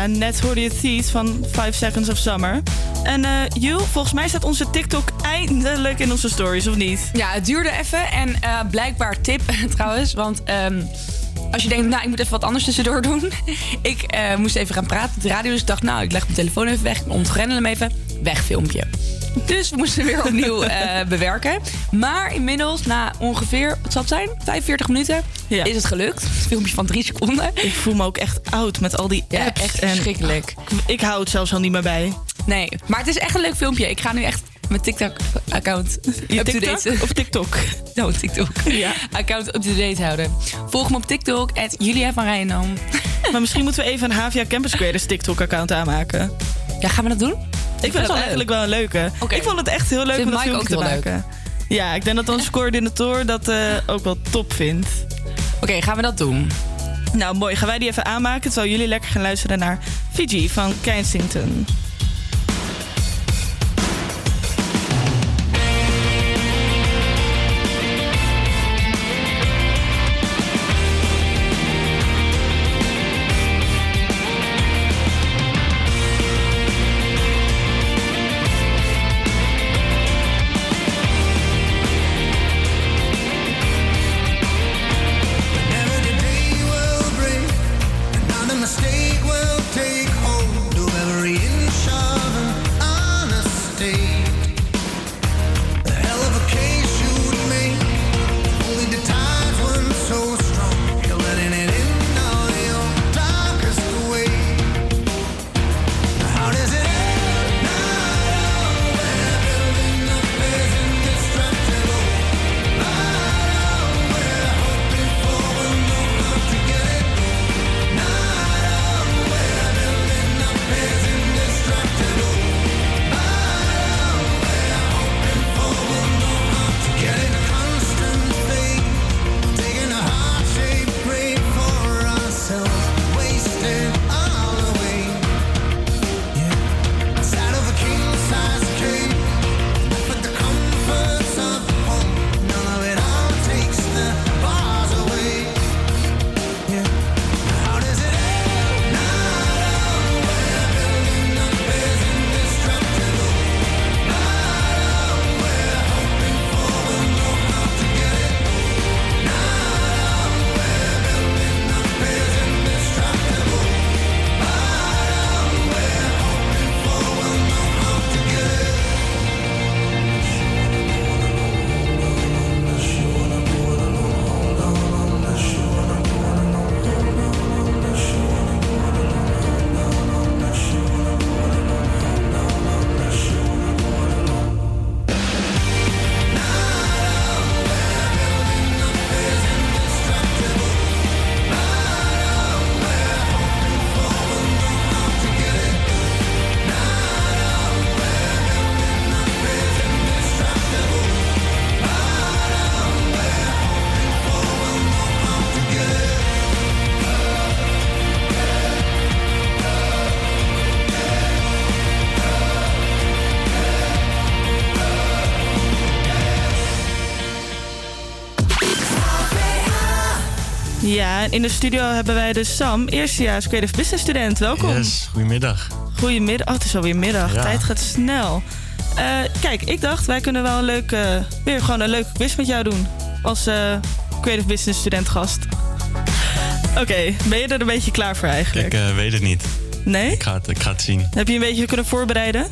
Net hoorde je van 5 Seconds of Summer. En eh Jul, volgens mij staat onze TikTok eindelijk in onze stories, of niet? Ja, het duurde even. En eh, blijkbaar tip trouwens. Want ehm, als je denkt, nou, ik moet even wat anders tussendoor doen. ik eh, moest even gaan praten op de radio. Dus ik dacht, nou, ik leg mijn telefoon even weg. Ik ontgrendel hem even. Weg filmpje. Dus we moesten weer opnieuw eh, bewerken. Maar inmiddels, na ongeveer, wat zal het zijn? 45 minuten, is het gelukt. Een filmpje van drie seconden. Ik voel me ook echt oud met al die Ja, apps. echt en- verschrikkelijk. ik hou het zelfs al niet meer bij. Nee, maar het is echt een leuk filmpje. Ik ga nu echt mijn TikTok-account up-to-date... Of TikTok? Nou, TikTok. Ja. Account up-to-date houden. Volg me op TikTok, at Julia van Rijnam. Maar misschien moeten we even een Havia Campus Creators TikTok-account aanmaken. Ja, gaan we dat doen? Ik vind het wel eigenlijk wel een leuke. Ik vond het echt heel leuk om dat Mike filmpje te leuk? maken. Ja, ik denk dat onze coördinator dat eh, ook wel top vindt. Oké, gaan we dat doen? Nou, mooi. Gaan wij die even aanmaken? Terwijl jullie lekker gaan luisteren naar Fiji van Kensington. Ja, in de studio hebben wij dus Sam, eerstejaars creative business student. Welkom. Yes, goedemiddag. Goedemiddag. Oh, het is alweer middag. Ja. Tijd gaat snel. Eh, kijk, ik dacht wij kunnen wel een leuk, eh, weer gewoon een leuke quiz met jou doen. Als eh, creative business student gast. Oké, ben je er een beetje klaar voor eigenlijk? Ik eh, weet het niet. Nee? Ik ga het, ik ga het zien. Heb je een beetje kunnen voorbereiden?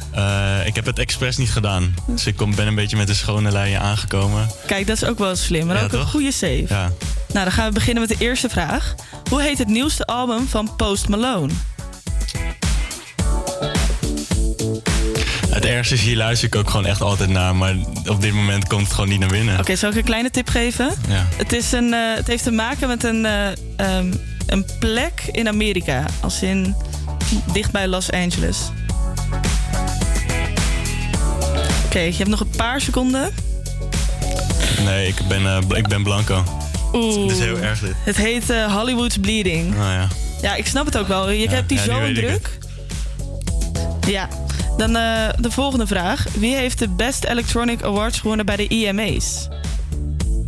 Ik heb het expres niet gedaan. Dus ik kom, ben een beetje met de schone leien aangekomen. Kijk, dat is ook wel slim. Maar Ja, ook een goede save. Ja. Nou, dan gaan we beginnen met de eerste vraag. Hoe heet het nieuwste album van Post Malone? Het ergste is, hier luister ik ook gewoon echt altijd naar. Maar op dit moment komt het gewoon niet naar binnen. Oké, zal ik een kleine tip geven? Ja. Het, is een, eh, het heeft te maken met een, eh, ehm, een plek in Amerika. Als in dicht bij Los Angeles. Oké, je hebt nog een paar seconden. Nee, ik ben, eh, ik ben blanco. Oeh. Het is heel erg dit. Het heet eh, Hollywood's Bleeding. Nou ja. Ja, ik snap het ook wel. Je hebt die ja, zo druk. Ja. Dan eh, de volgende vraag. Wie heeft de Best Electronic Awards gewonnen bij de IMA's?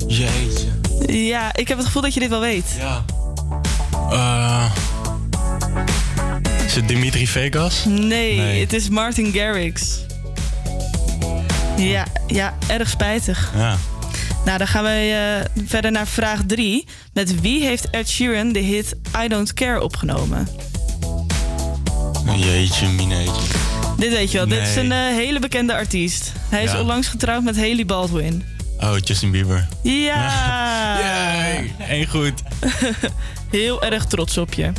Jeetje. Ja, ik heb het gevoel dat je dit wel weet. Ja. Eh, is het Dimitri Vegas? Nee, Nee. het is Martin Garrix. Ja, ja, erg spijtig. Ja. Nou, dan gaan we eh, verder naar vraag 3. Met wie heeft Ed Sheeran de hit I Don't Care opgenomen? Jeetje, mineetje. Dit weet je wel, dit is een eh, hele bekende artiest. Hij is onlangs getrouwd met Haley Baldwin. Oh, Justin Bieber. Ja! Yay! Eén goed. Heel erg trots op je.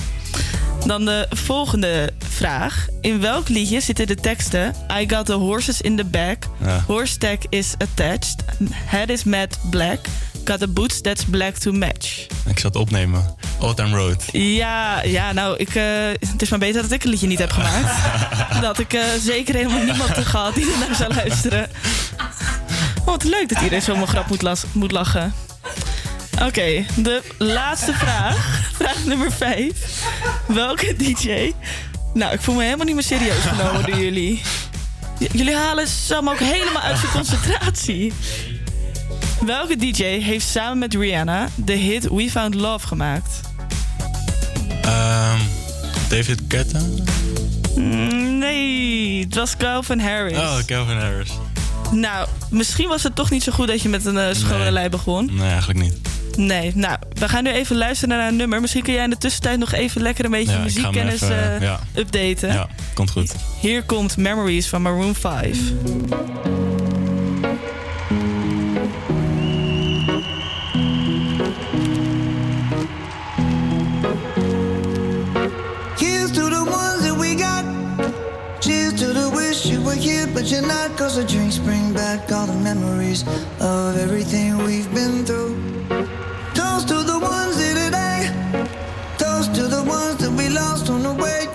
Dan de volgende vraag. In welk liedje zitten de teksten I got the horses in the back, Ja. horse tag is attached, head is matte black, got the boots that's black to match. Ik zat opnemen. Old Town Road. Ja, ja nou, ik, eh, het is maar beter dat ik het liedje niet heb gemaakt. dat ik eh, zeker helemaal niemand gehad die er naar zou luisteren. Oh, wat leuk dat iedereen zo'n grap moet, las- moet lachen. Oké, de laatste vraag. Vraag nummer 5. Welke DJ... Nou, ik voel me helemaal niet meer serieus genomen door jullie. J- jullie halen Sam ook helemaal uit zijn concentratie. Welke DJ heeft samen met Rihanna de hit We Found Love gemaakt? Ehm, David Guetta? Mm, Nee, het was Calvin Harris. Oh, Calvin Harris. Nou, misschien was het toch niet zo goed dat je met een eh, schone Nee. lei begon. Nee, eigenlijk niet. Nee, nou, we gaan nu even luisteren naar een nummer. Misschien kun jij in de tussentijd nog even lekker een beetje Ja, muziekkennis even, eh, ja. updaten. Ja, komt goed. Hier komt Memories van Maroon 5. Here's to the ones that we got. Cheers to the wish you were here, but you're not. Cause the drinks bring back all the memories of everything we've been through.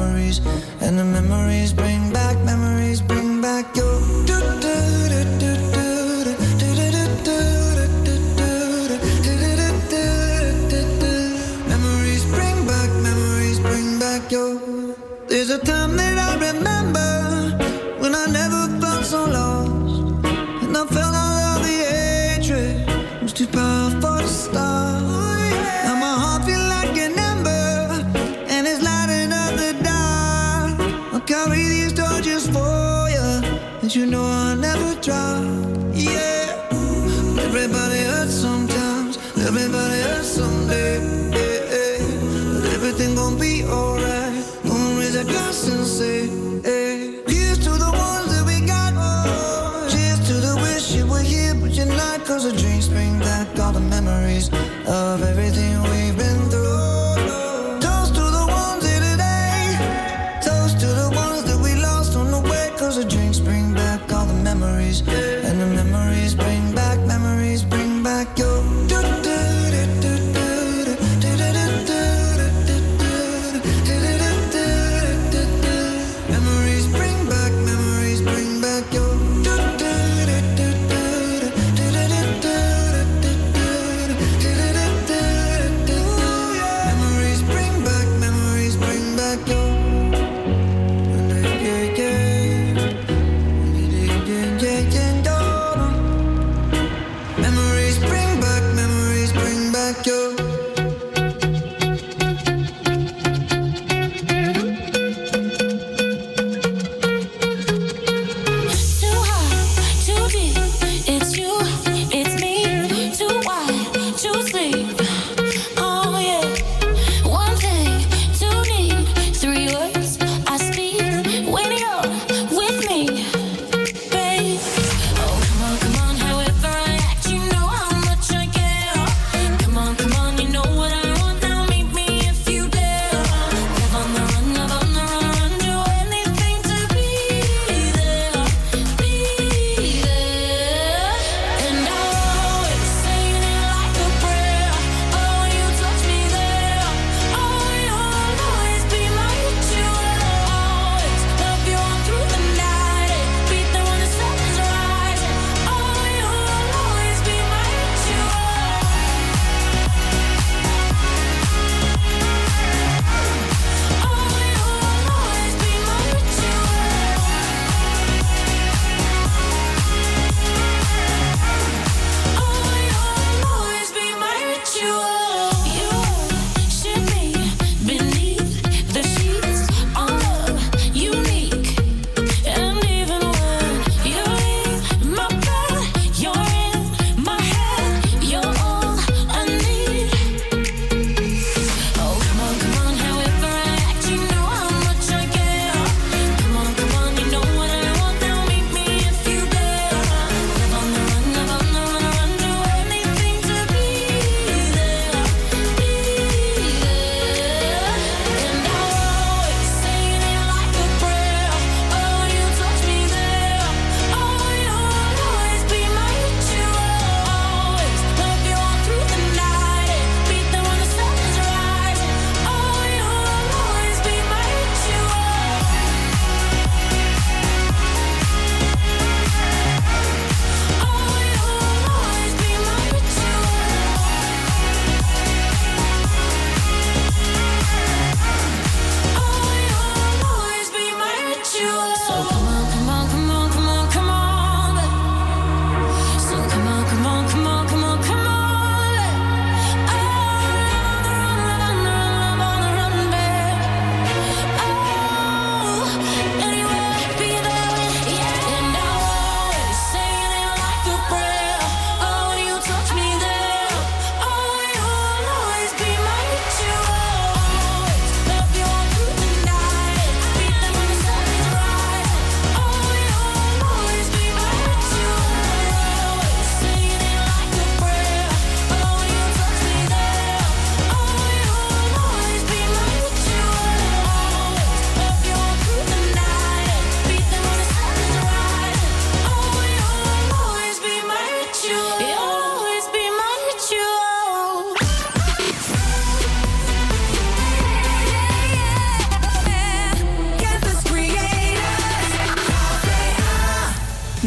memories. And the memories bring back, memories bring back your. Memories bring back, memories bring back your. There's a time that of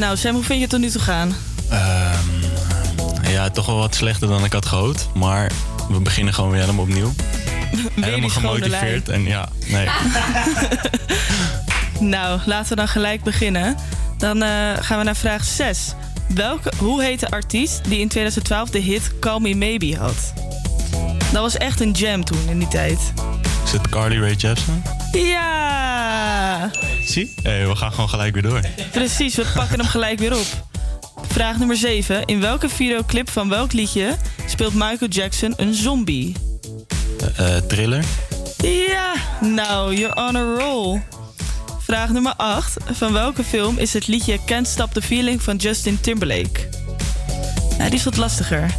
Nou, Sam, hoe vind je het tot nu toe gaan? Ehm, ja, toch wel wat slechter dan ik had gehoopt. Maar we beginnen gewoon weer helemaal opnieuw. helemaal gemotiveerd. En ja, nee. Nou, laten we dan gelijk beginnen. Dan eh, gaan we naar vraag 6. Welke, hoe heet de artiest die in 2012 de hit Call Me Maybe had? Dat was echt een jam toen in die tijd. Is het Carly Rae Jepsen? Ja! Zie? Hey, we gaan gewoon gelijk weer door. Precies, we pakken hem gelijk weer op. Vraag nummer 7. In welke videoclip van welk liedje speelt Michael Jackson een zombie? Eh, eh, thriller? Ja, nou, you're on a roll. Vraag nummer 8. Van welke film is het liedje Can't Stop the Feeling van Justin Timberlake? Ja, die is wat lastiger.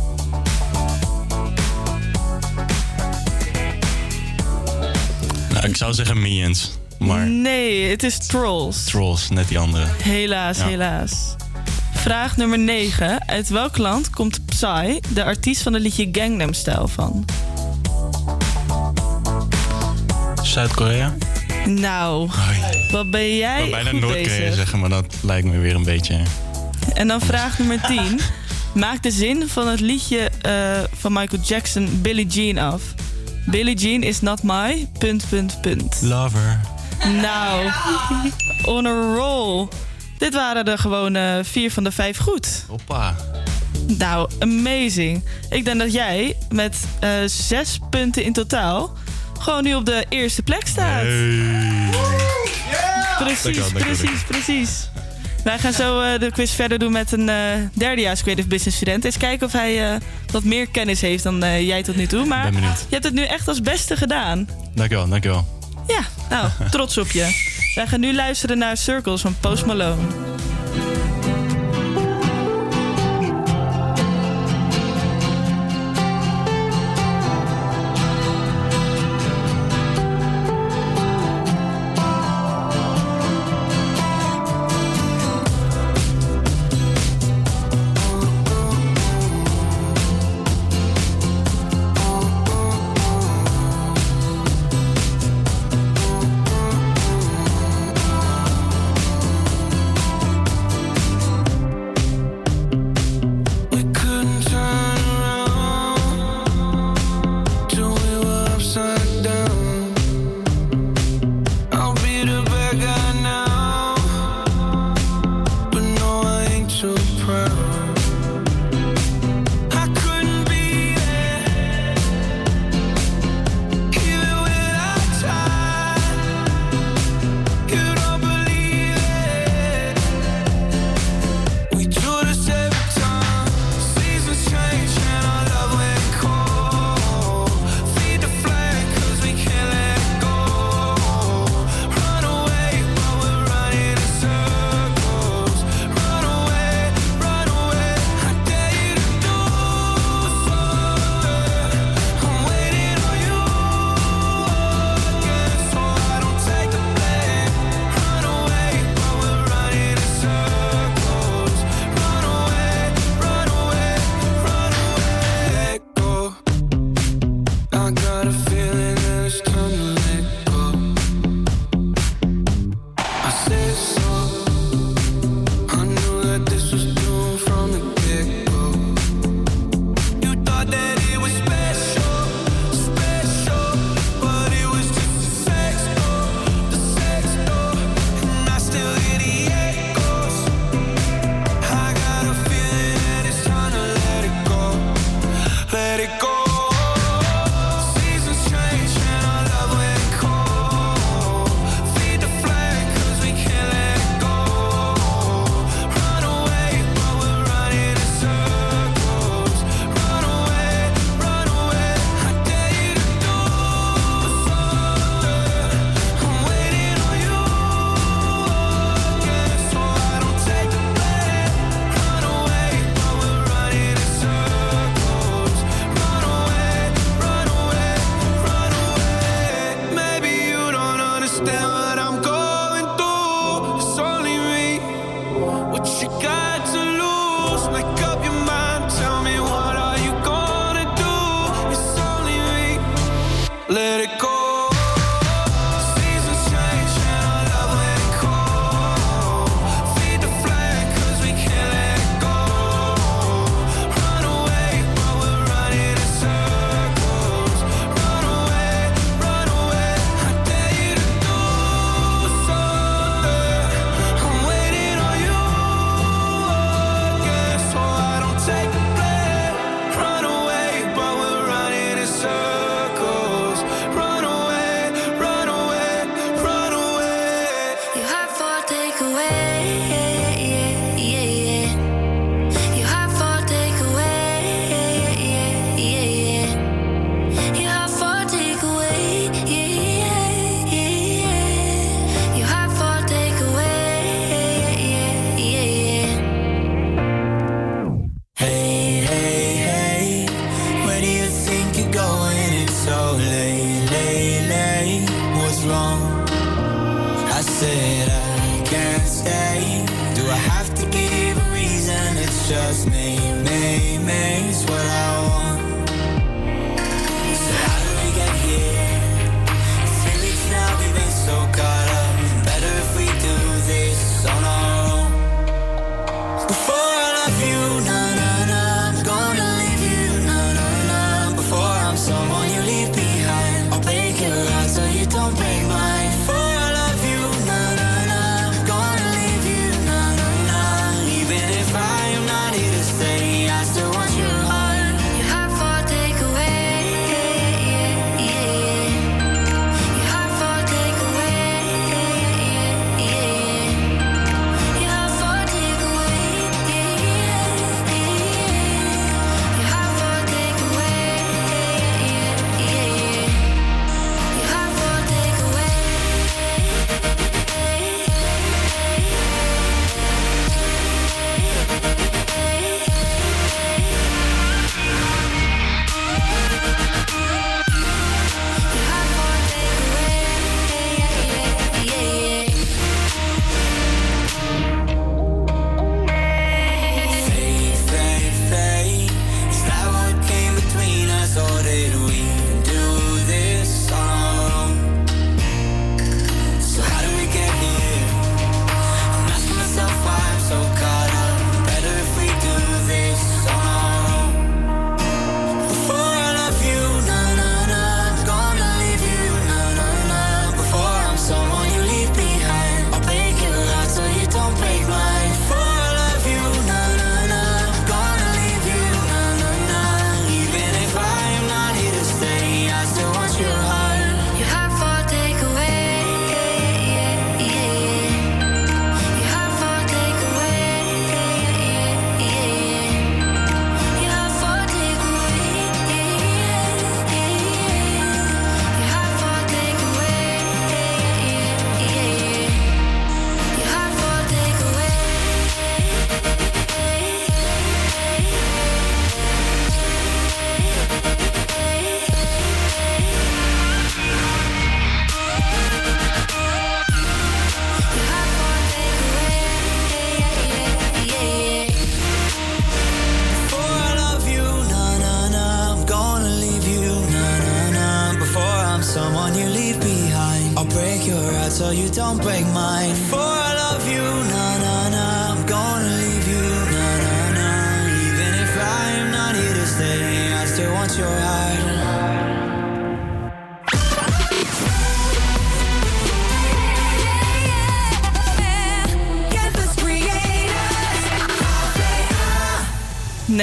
Nou, ik zou zeggen Minions. Maar Nee, het is Trolls. Trolls, net die andere. Helaas, Ja. helaas. Vraag nummer 9. Uit welk land komt Psy, de artiest van het liedje Gangnam Style, van? Zuid-Korea? Nou, wat ben jij Ik bijna Noord-Korea zeggen, maar dat lijkt me weer een beetje... En dan vraag nummer 10. Maak de zin van het liedje eh, van Michael Jackson Billie Jean af. Billie Jean is not my... Punt, punt, punt. Lover. Nou, on a roll. Dit waren er gewoon vier van de vijf goed. Hoppa. Nou, amazing. Ik denk dat jij met eh, zes punten in totaal... gewoon nu op de eerste plek staat. Precies, Dankjewel, dankjewel, precies, precies. Wij gaan zo eh, de quiz verder doen met een eh derdejaars creative business student. Eens kijken of hij eh, wat meer kennis heeft dan eh, jij tot nu toe. Maar je hebt het nu echt als beste gedaan. Dankjewel, dankjewel. Ja, nou, trots op je. Wij gaan nu luisteren naar Circles van Post Malone.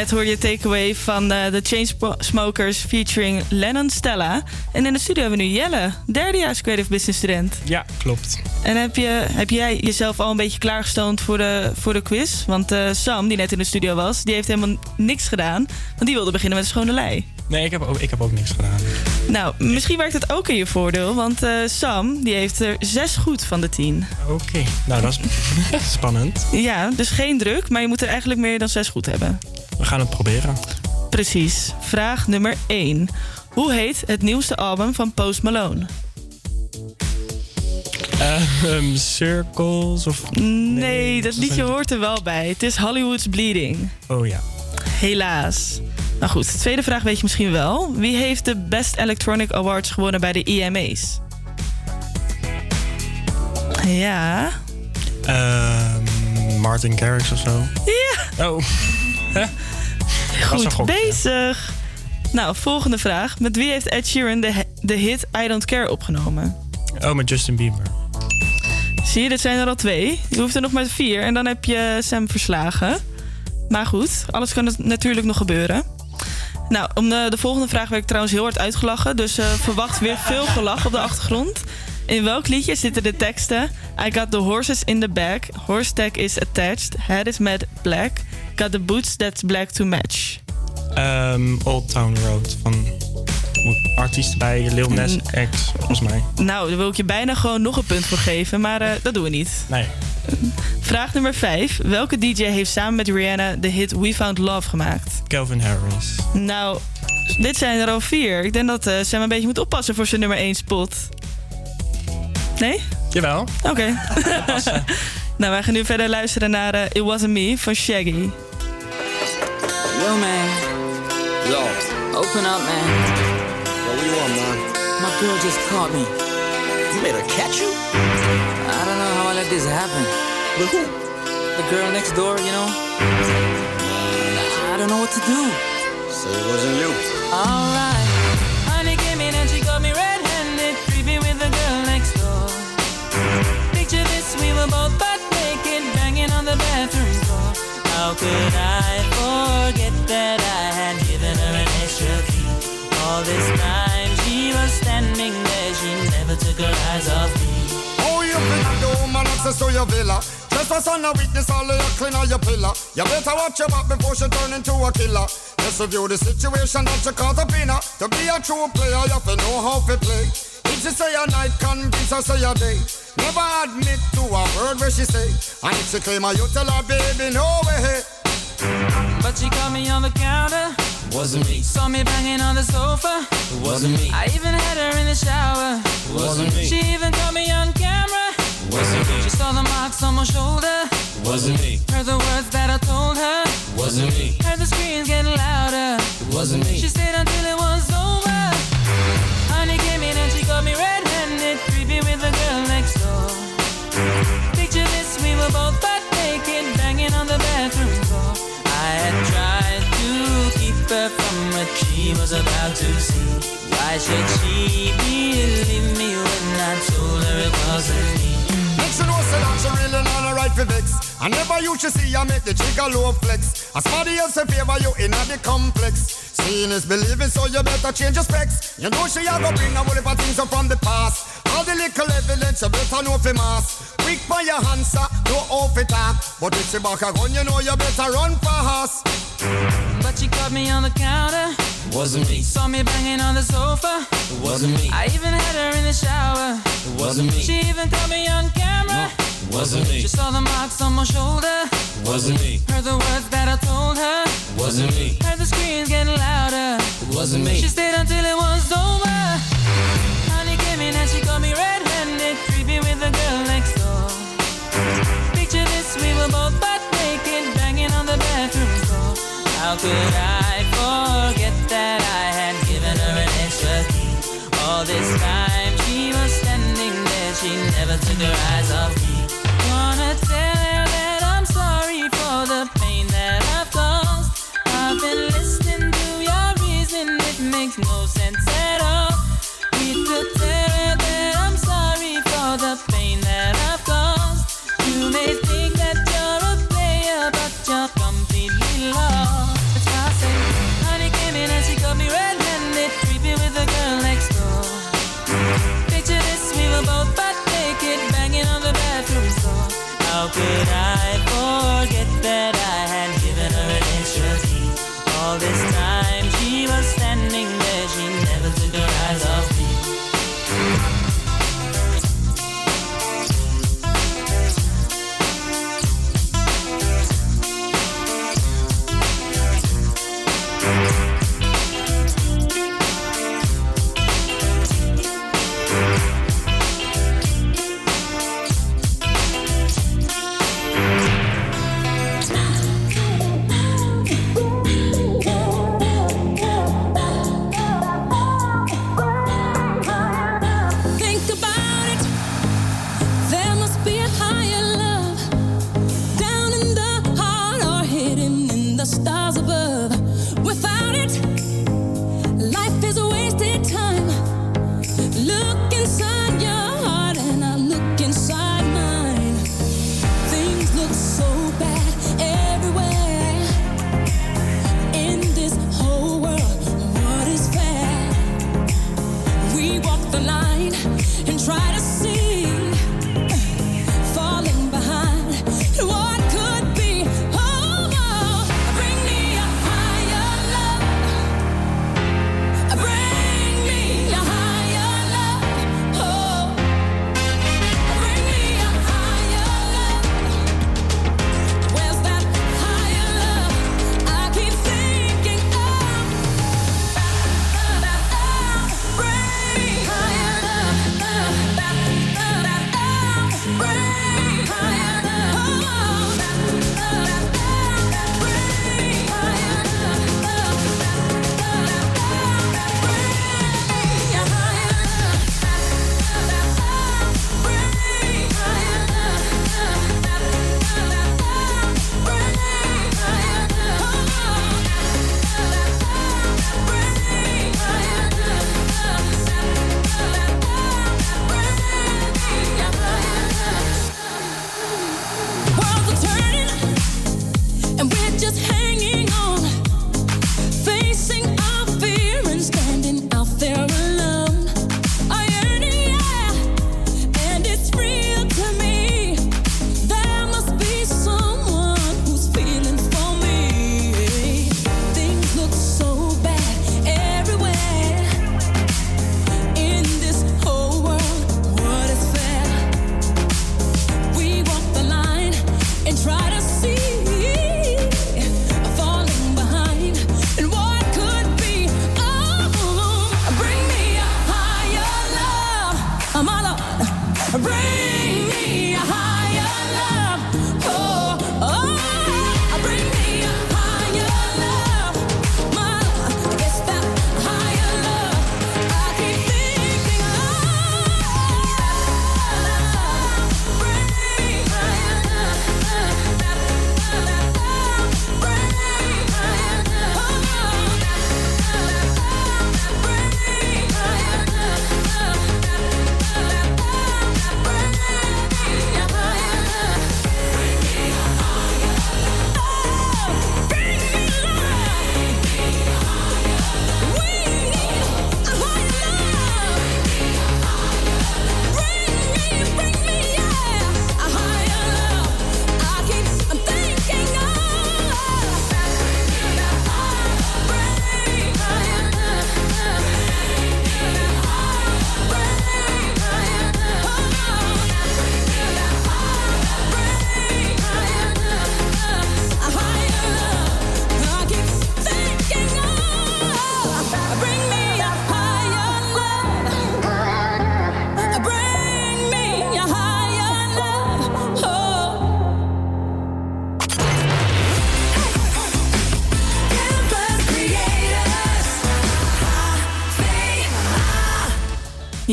Net hoorde je Takeaway van de Chainsmokers featuring Lennon Stella. En in de studio hebben we nu Jelle, derdejaars creative business student. Ja, klopt. En heb, je, heb jij jezelf al een beetje klaargestoomd voor de, voor de quiz? Want eh, Sam, die net in de studio was, die heeft helemaal niks gedaan. Want die wilde beginnen met een schone lei. Nee, ik heb ook, ik heb ook niks gedaan. Nou, misschien werkt het ook in je voordeel. Want eh, Sam, die heeft er zes goed van de tien. Oké, nou dat is spannend. Ja, dus geen druk, maar je moet er eigenlijk meer dan zes goed hebben. We gaan het proberen. Precies. Vraag nummer 1. Hoe heet het nieuwste album van Post Malone? Ehm, circles of... Nee, dat liedje hoort er wel bij. Het is Hollywood's Bleeding. Oh ja. Helaas. Nou goed, de tweede vraag weet je misschien wel. Wie heeft de Best Electronic Awards gewonnen bij de EMA's? Ja. Ehm, Martin Garrix of zo. Ja. Oh. Goed bezig. Nou, volgende vraag. Met wie heeft Ed Sheeran de, de hit I Don't Care opgenomen? Oh, met Justin Bieber. Zie je, dit zijn er al twee. Je hoeft er nog maar vier en dan heb je Sam verslagen. Maar goed, alles kan natuurlijk nog gebeuren. Nou, om de, de volgende vraag werd ik trouwens heel hard uitgelachen. Dus eh, verwacht weer veel gelach op de achtergrond. In welk liedje zitten de teksten? I got the horses in the back. Horse tag is attached. Head is matte black. Got the boots that's black to match. Ehm, Old Town Road van artiest bij Lil Nas X, volgens mij. Nou, daar wil ik je bijna gewoon nog een punt voor geven. Maar eh, dat doen we niet. Nee. Vraag nummer 5. Welke DJ heeft samen met Rihanna de hit We Found Love gemaakt? Calvin Harris. Nou, dit zijn er al vier. Ik denk dat eh, Sam een beetje moet oppassen voor zijn nummer 1 spot. Nee? Jawel. Oké. nou, wij gaan nu verder luisteren naar eh, It Wasn't Me van Shaggy. Yo, man. Yo, Open up, man. yo, what you want, man? My girl just caught me. You made her catch you? I don't know how I let this happen. With who? The girl next door, you know? I don't know what to do. So it wasn't you. Alright. That I had given her an extra key? All this time she was standing there, she never took her eyes off me. Oh, you been at the woman access to your villa. Just a son of witness, all of your clean on your pillar. You better watch your back before she turn into a killer. Just review the situation that you caught up in. To be a true player, you have to know how to play. If she say a night, convince her say a day. Never admit to a word where she say. And if she claim her, you tell her, baby, no way. But she caught me on the counter. Wasn't me. Saw me banging on the sofa. Wasn't me. I even had her in the shower. Wasn't me. She even caught me on camera. Wasn't me. She saw the marks on my shoulder. Wasn't me. Heard the words that I told her. Wasn't me. Heard the screams getting louder. Wasn't me. She stayed until it was over. Honey came in and she got me red-handed, creepy with the girl next door. Picture this, we were both butt naked, banging on the bathroom her from what she was about to see. Why should she believe me when I told her it wasn't me? Make know say that she really not a right for vex. I never you should see I make the trigger low flex. As somebody else in favor you in the complex. Seeing is believing, so you better change your specs. You know she a go bring a whole heap of things up from the past. All the little evidence you better know for mass. Quick by your answer, no off it up. But if she back a gun, you know you better run fast. But she caught me on the counter. Wasn't me. Saw me banging on the sofa. Wasn't me. I even had her in the shower. Wasn't me. She even caught me on camera. Wasn't me. She saw the marks on my shoulder. Wasn't me. Heard the words that I told her. Wasn't me. Heard the screams getting louder. Wasn't me. She stayed until it was over. Honey came in and she got me red-handed, creepy with the girl next door. Picture this, we were both butt naked, banging on the bathroom floor. How could I that I had given her an extra key. All this time she was standing there, she never took her eyes off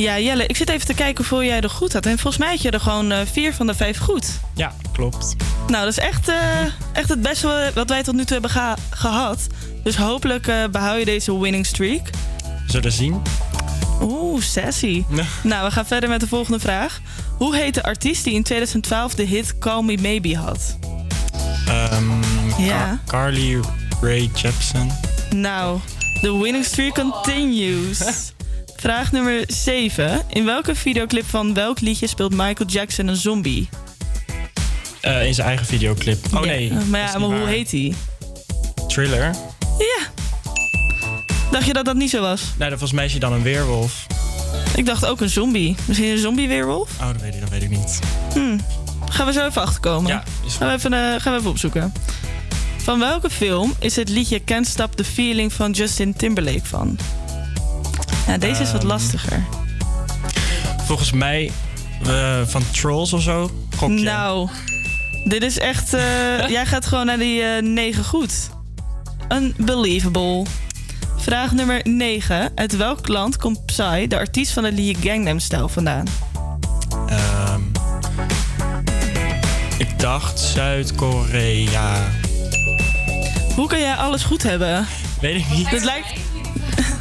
Ja, Jelle, ik zit even te kijken hoeveel jij er goed had. En volgens mij had je er gewoon eh, vier van de vijf goed. Ja, klopt. Nou, dat is echt, eh, echt het beste wat wij tot nu toe hebben geha- gehad. Dus hopelijk eh, behoud je deze winning streak. We zullen zien. Oeh, sassy. Nou, we gaan verder met de volgende vraag. Hoe heet de artiest die in 2012 de hit Call Me Maybe had? Ehm, Ja. Car- Carly Rae Jepsen. Nou, de winning streak continues. Vraag nummer 7. In welke videoclip van welk liedje speelt Michael Jackson een zombie? Eh, in zijn eigen videoclip. Oh Ja, nee. Maar dat ja, maar hoe heet hij? Thriller. Ja. Dacht je dat dat niet zo was? Volgens mij is hij dan een weerwolf. Ik dacht ook een zombie. Misschien een zombie-weerwolf? Oh, dat weet ik, dat weet ik niet. Hm. Gaan we zo even achterkomen. Ja, is gaan, we even, eh, gaan we even opzoeken. Van welke film is het liedje Can't Stop the Feeling van Justin Timberlake van? Ja, deze is wat Ehm, lastiger. Volgens mij eh, van Trolls of zo. Gokje. Nou, dit is echt... eh, jij gaat gewoon naar die eh 9 goed. Unbelievable. Vraag nummer 9. Uit welk land komt Psy, de artiest van het liedje Gangnam Style, vandaan? Ehm, ik dacht Zuid-Korea. Hoe kan jij alles goed hebben? Weet ik niet. Het lijkt...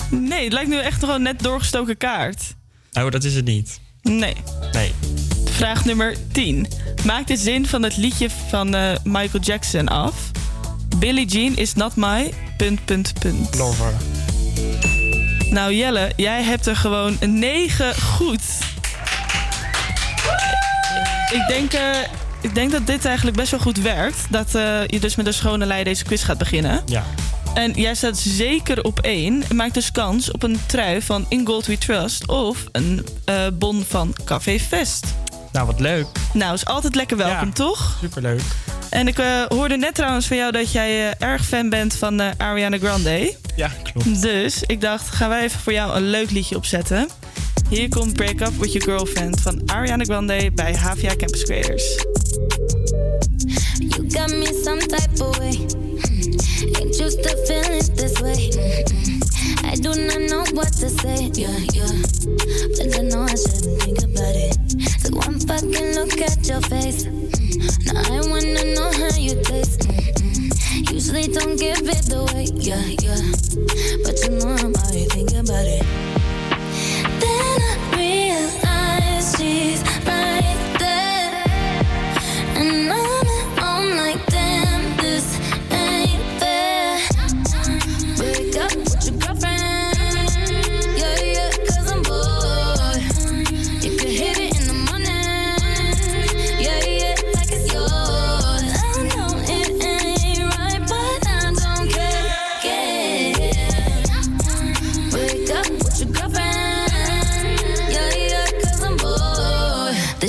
Nee, het lijkt nu echt gewoon net doorgestoken kaart. Oh, dat is het niet. Nee. Nee. Vraag nummer 10. Maak de zin van het liedje van eh, Michael Jackson af. Billie Jean is not my... Punt, punt, punt. Lover. Nou Jelle, jij hebt er gewoon 9 goed. Ik denk, eh, ik denk dat dit eigenlijk best wel goed werkt. Dat eh, je dus met een schone lei deze quiz gaat beginnen. Ja. En jij staat zeker op één. En maakt dus kans op een trui van In Gold We Trust. Of een eh, bon van Café Fest. Nou, wat leuk. Nou, is altijd lekker welkom, Ja. toch? Superleuk. En ik eh, hoorde net trouwens van jou dat jij eh, erg fan bent van Ariana Grande. Ja, klopt. Dus ik dacht, gaan wij even voor jou een leuk liedje opzetten. Hier komt Break Up With Your Girlfriend van Ariana Grande bij Havia Campus Creators. You got me some type of way. Mm. Ain't used to feeling this way. I do not know what to say. Yeah, yeah. But I know I shouldn't think about it. Take one fucking look at your face. Mm. Now I wanna know how you taste. Usually don't give it away. Yeah, yeah. But you know I'm already thinking about it. Then I realize she's right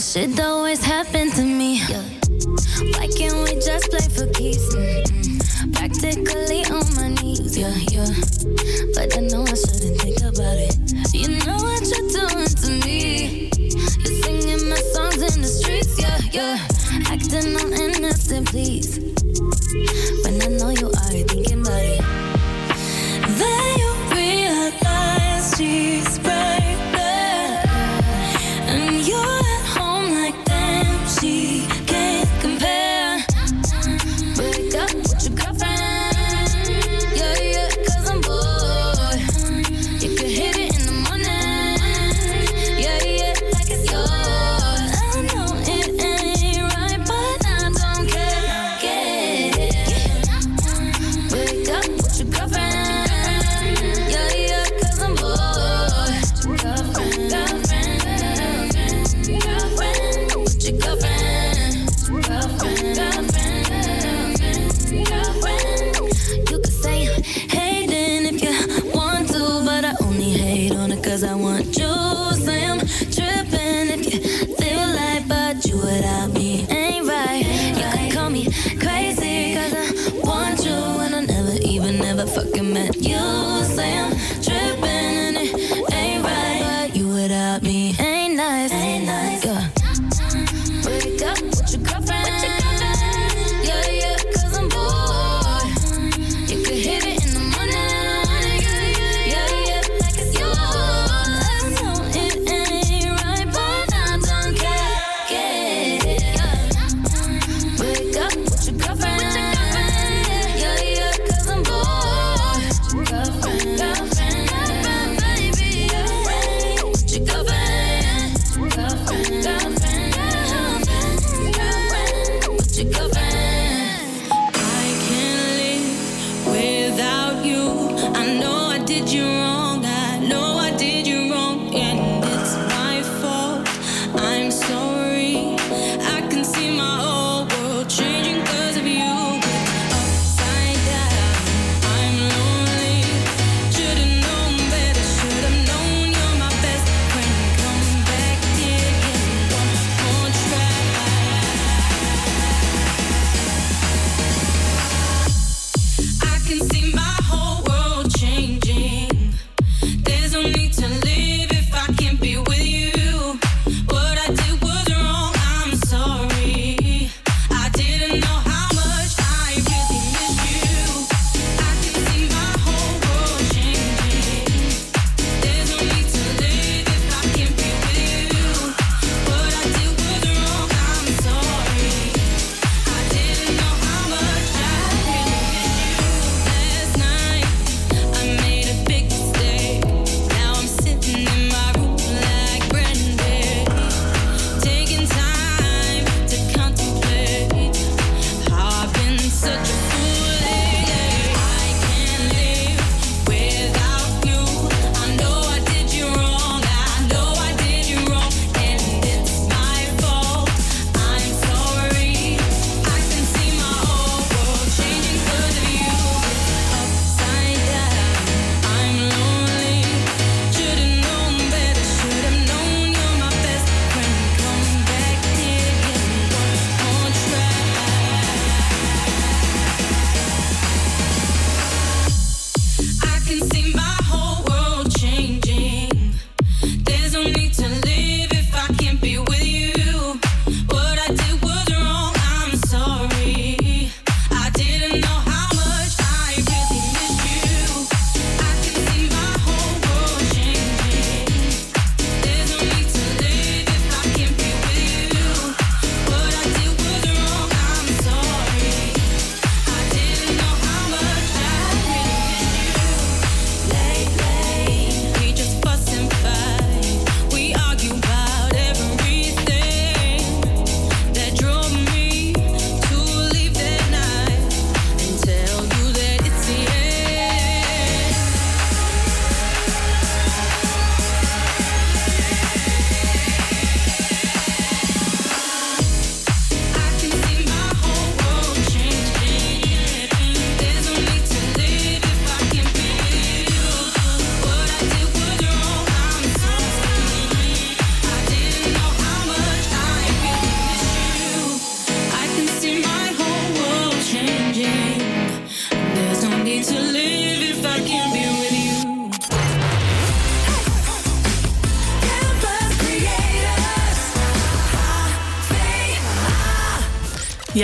shit always happened to me. Why can't we just play for keeps? Mm-mm. Practically on my knees, yeah, yeah. But I know I shouldn't think about it. You know what you're doing to me. You're singing my songs in the streets, yeah, yeah. Acting all innocent, please. When I know you are thinking about it. Then you realize she's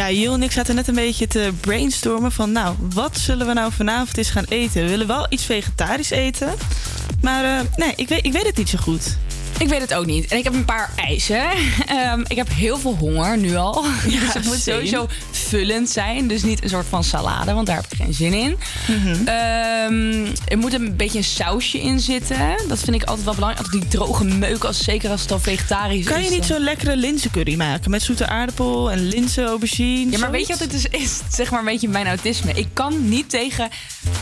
Ja, Jill en ik zaten net een beetje te brainstormen van... nou, wat zullen we nou vanavond eens gaan eten? We willen wel iets vegetarisch eten. Maar eh, nee, ik weet, ik weet het niet zo goed. Ik weet het ook niet. En ik heb een paar eisen. Ehm, ik heb heel veel honger nu al. dus het moet sowieso vullend zijn. Dus niet een soort van salade, want daar heb ik geen zin in. Mhm. Ehm, er moet een beetje een sausje in zitten. Dat vind ik altijd wel belangrijk. Altijd die droge meuk, als, zeker als het al vegetarisch Kan is. je niet dan- zo'n lekkere linzencurry maken? Met zoete aardappel en linzen, aubergine? Ja, maar weet je wat het is, is? Zeg maar een beetje mijn autisme. Ik kan niet tegen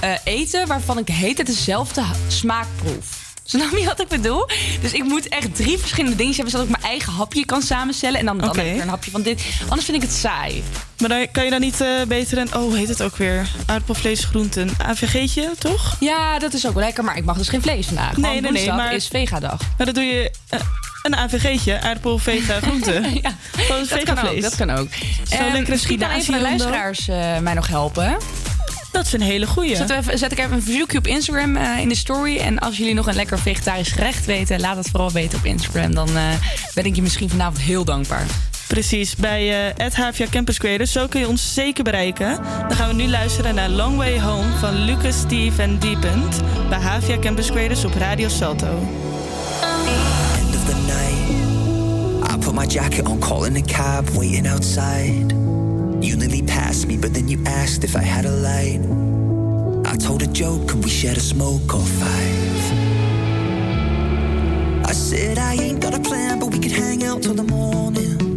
eh, eten waarvan ik hele tijd dezelfde ha- smaak proef. Snap je wat ik bedoel? Dus ik moet echt drie verschillende dingen hebben... zodat ik mijn eigen hapje kan samenstellen. En dan, dan heb ik weer een hapje van dit. Anders vind ik het saai. Maar dan kan je dan niet eh, beter een... Oh, hoe heet het ook weer? Aardappelvlees, groenten. AVG'tje, toch? Ja, dat is ook wel lekker. Maar ik mag dus geen vlees vandaag. Nee, nee, nee, maar- is vegadag. Maar dan doe je eh, een AVG'tje. Aardappel, vega, groenten. ja, Gewoon dat kan ook. Dat kan ook. Zo'n Ehm, lekkere misschien kan een van de luisteraars eh, mij nog helpen. Dat is een hele goeie. Zet, even, zet ik even een verzoekje op Instagram eh, in de story. En als jullie nog een lekker vegetarisch gerecht weten, laat het vooral weten op Instagram. Dan eh, ben ik je misschien vanavond heel dankbaar. Precies, bij eh HVA Campus Creators. Zo kun je ons zeker bereiken. Dan gaan we nu luisteren naar Long Way Home van Lucas, Steve en Deepend. Bij HVA Campus Creators op Radio Salto. end of the night. I put my jacket on, calling a cab, waiting outside. You nearly passed me, but then you asked if I had a light. I told a joke, and we share a smoke or five? I said I ain't got a plan, but we could hang out till the morning.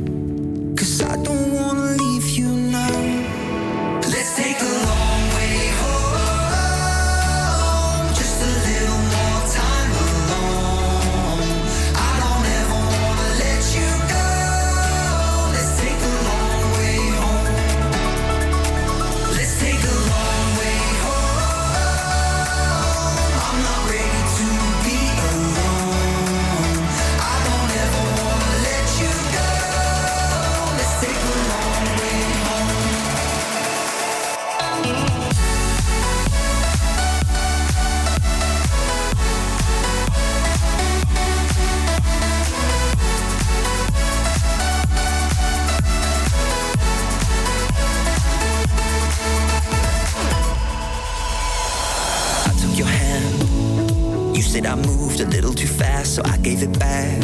So I gave it back.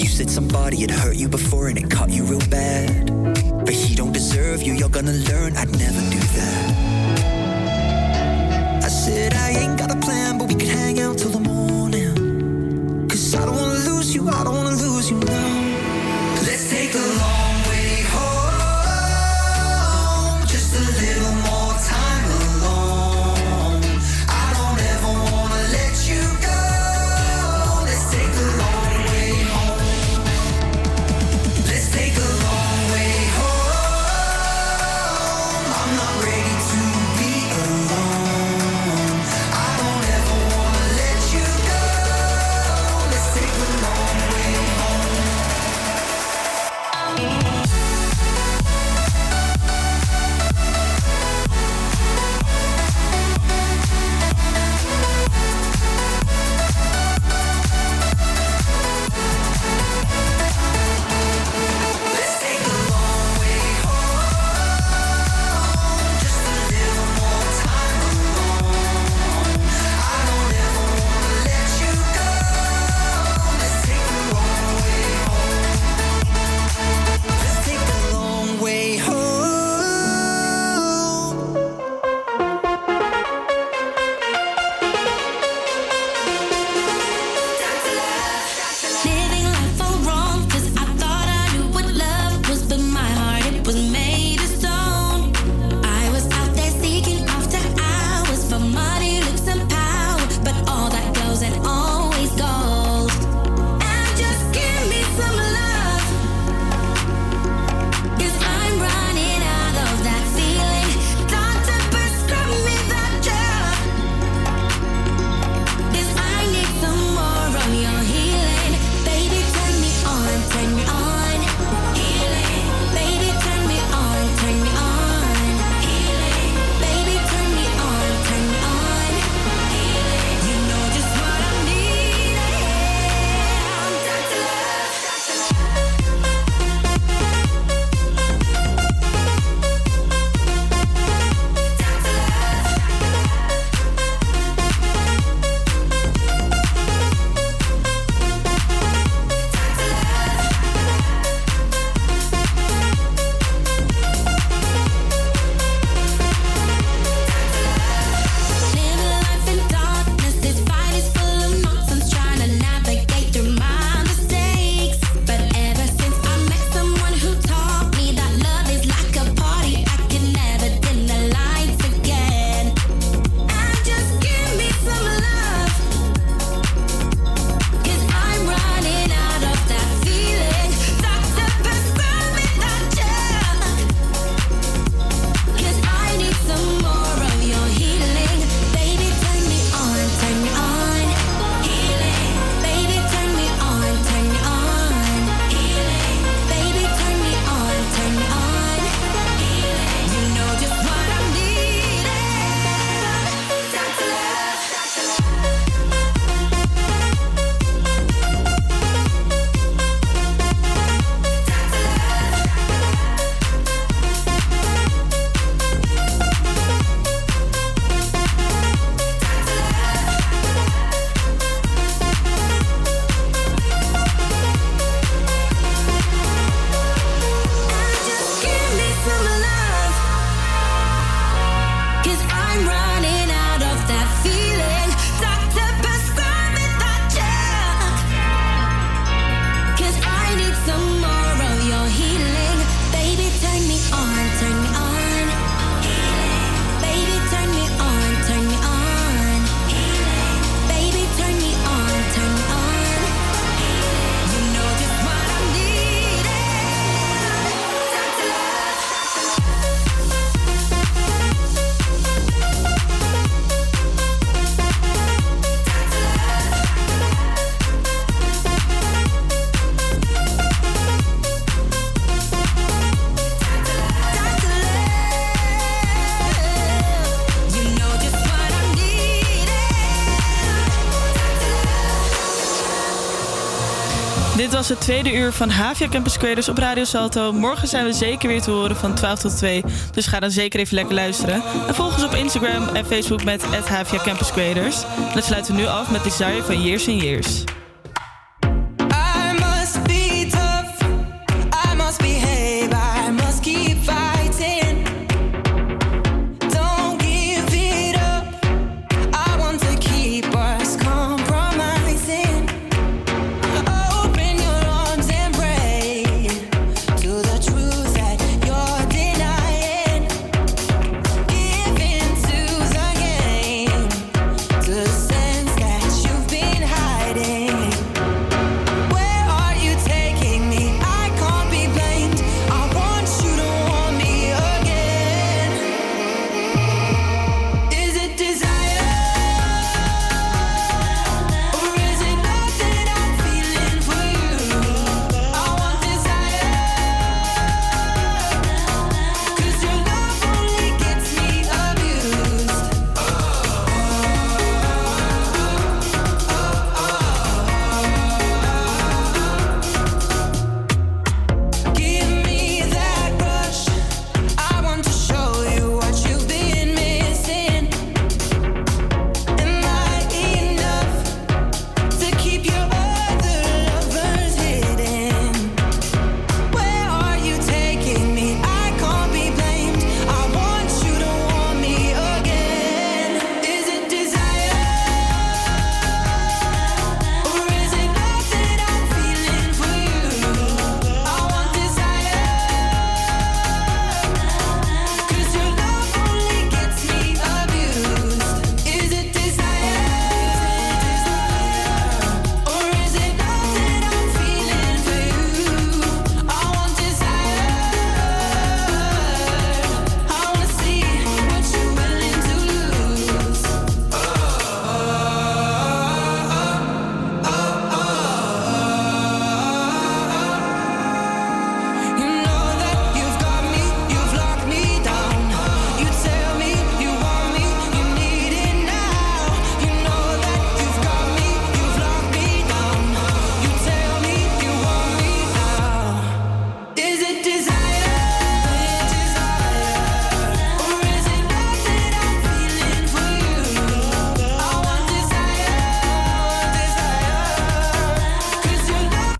You said somebody had hurt you before and it caught you real bad. But he don't deserve you, you're gonna learn I'd never do that. I said I ain't got het tweede uur van Havia Campus Creators op Radio Salto. Morgen zijn we zeker weer te horen van 12 tot 2. Dus ga dan zeker even lekker luisteren. En volg ons op Instagram en Facebook met Havia Campus Creators. En dat sluiten we nu af met Desire van Years and Years.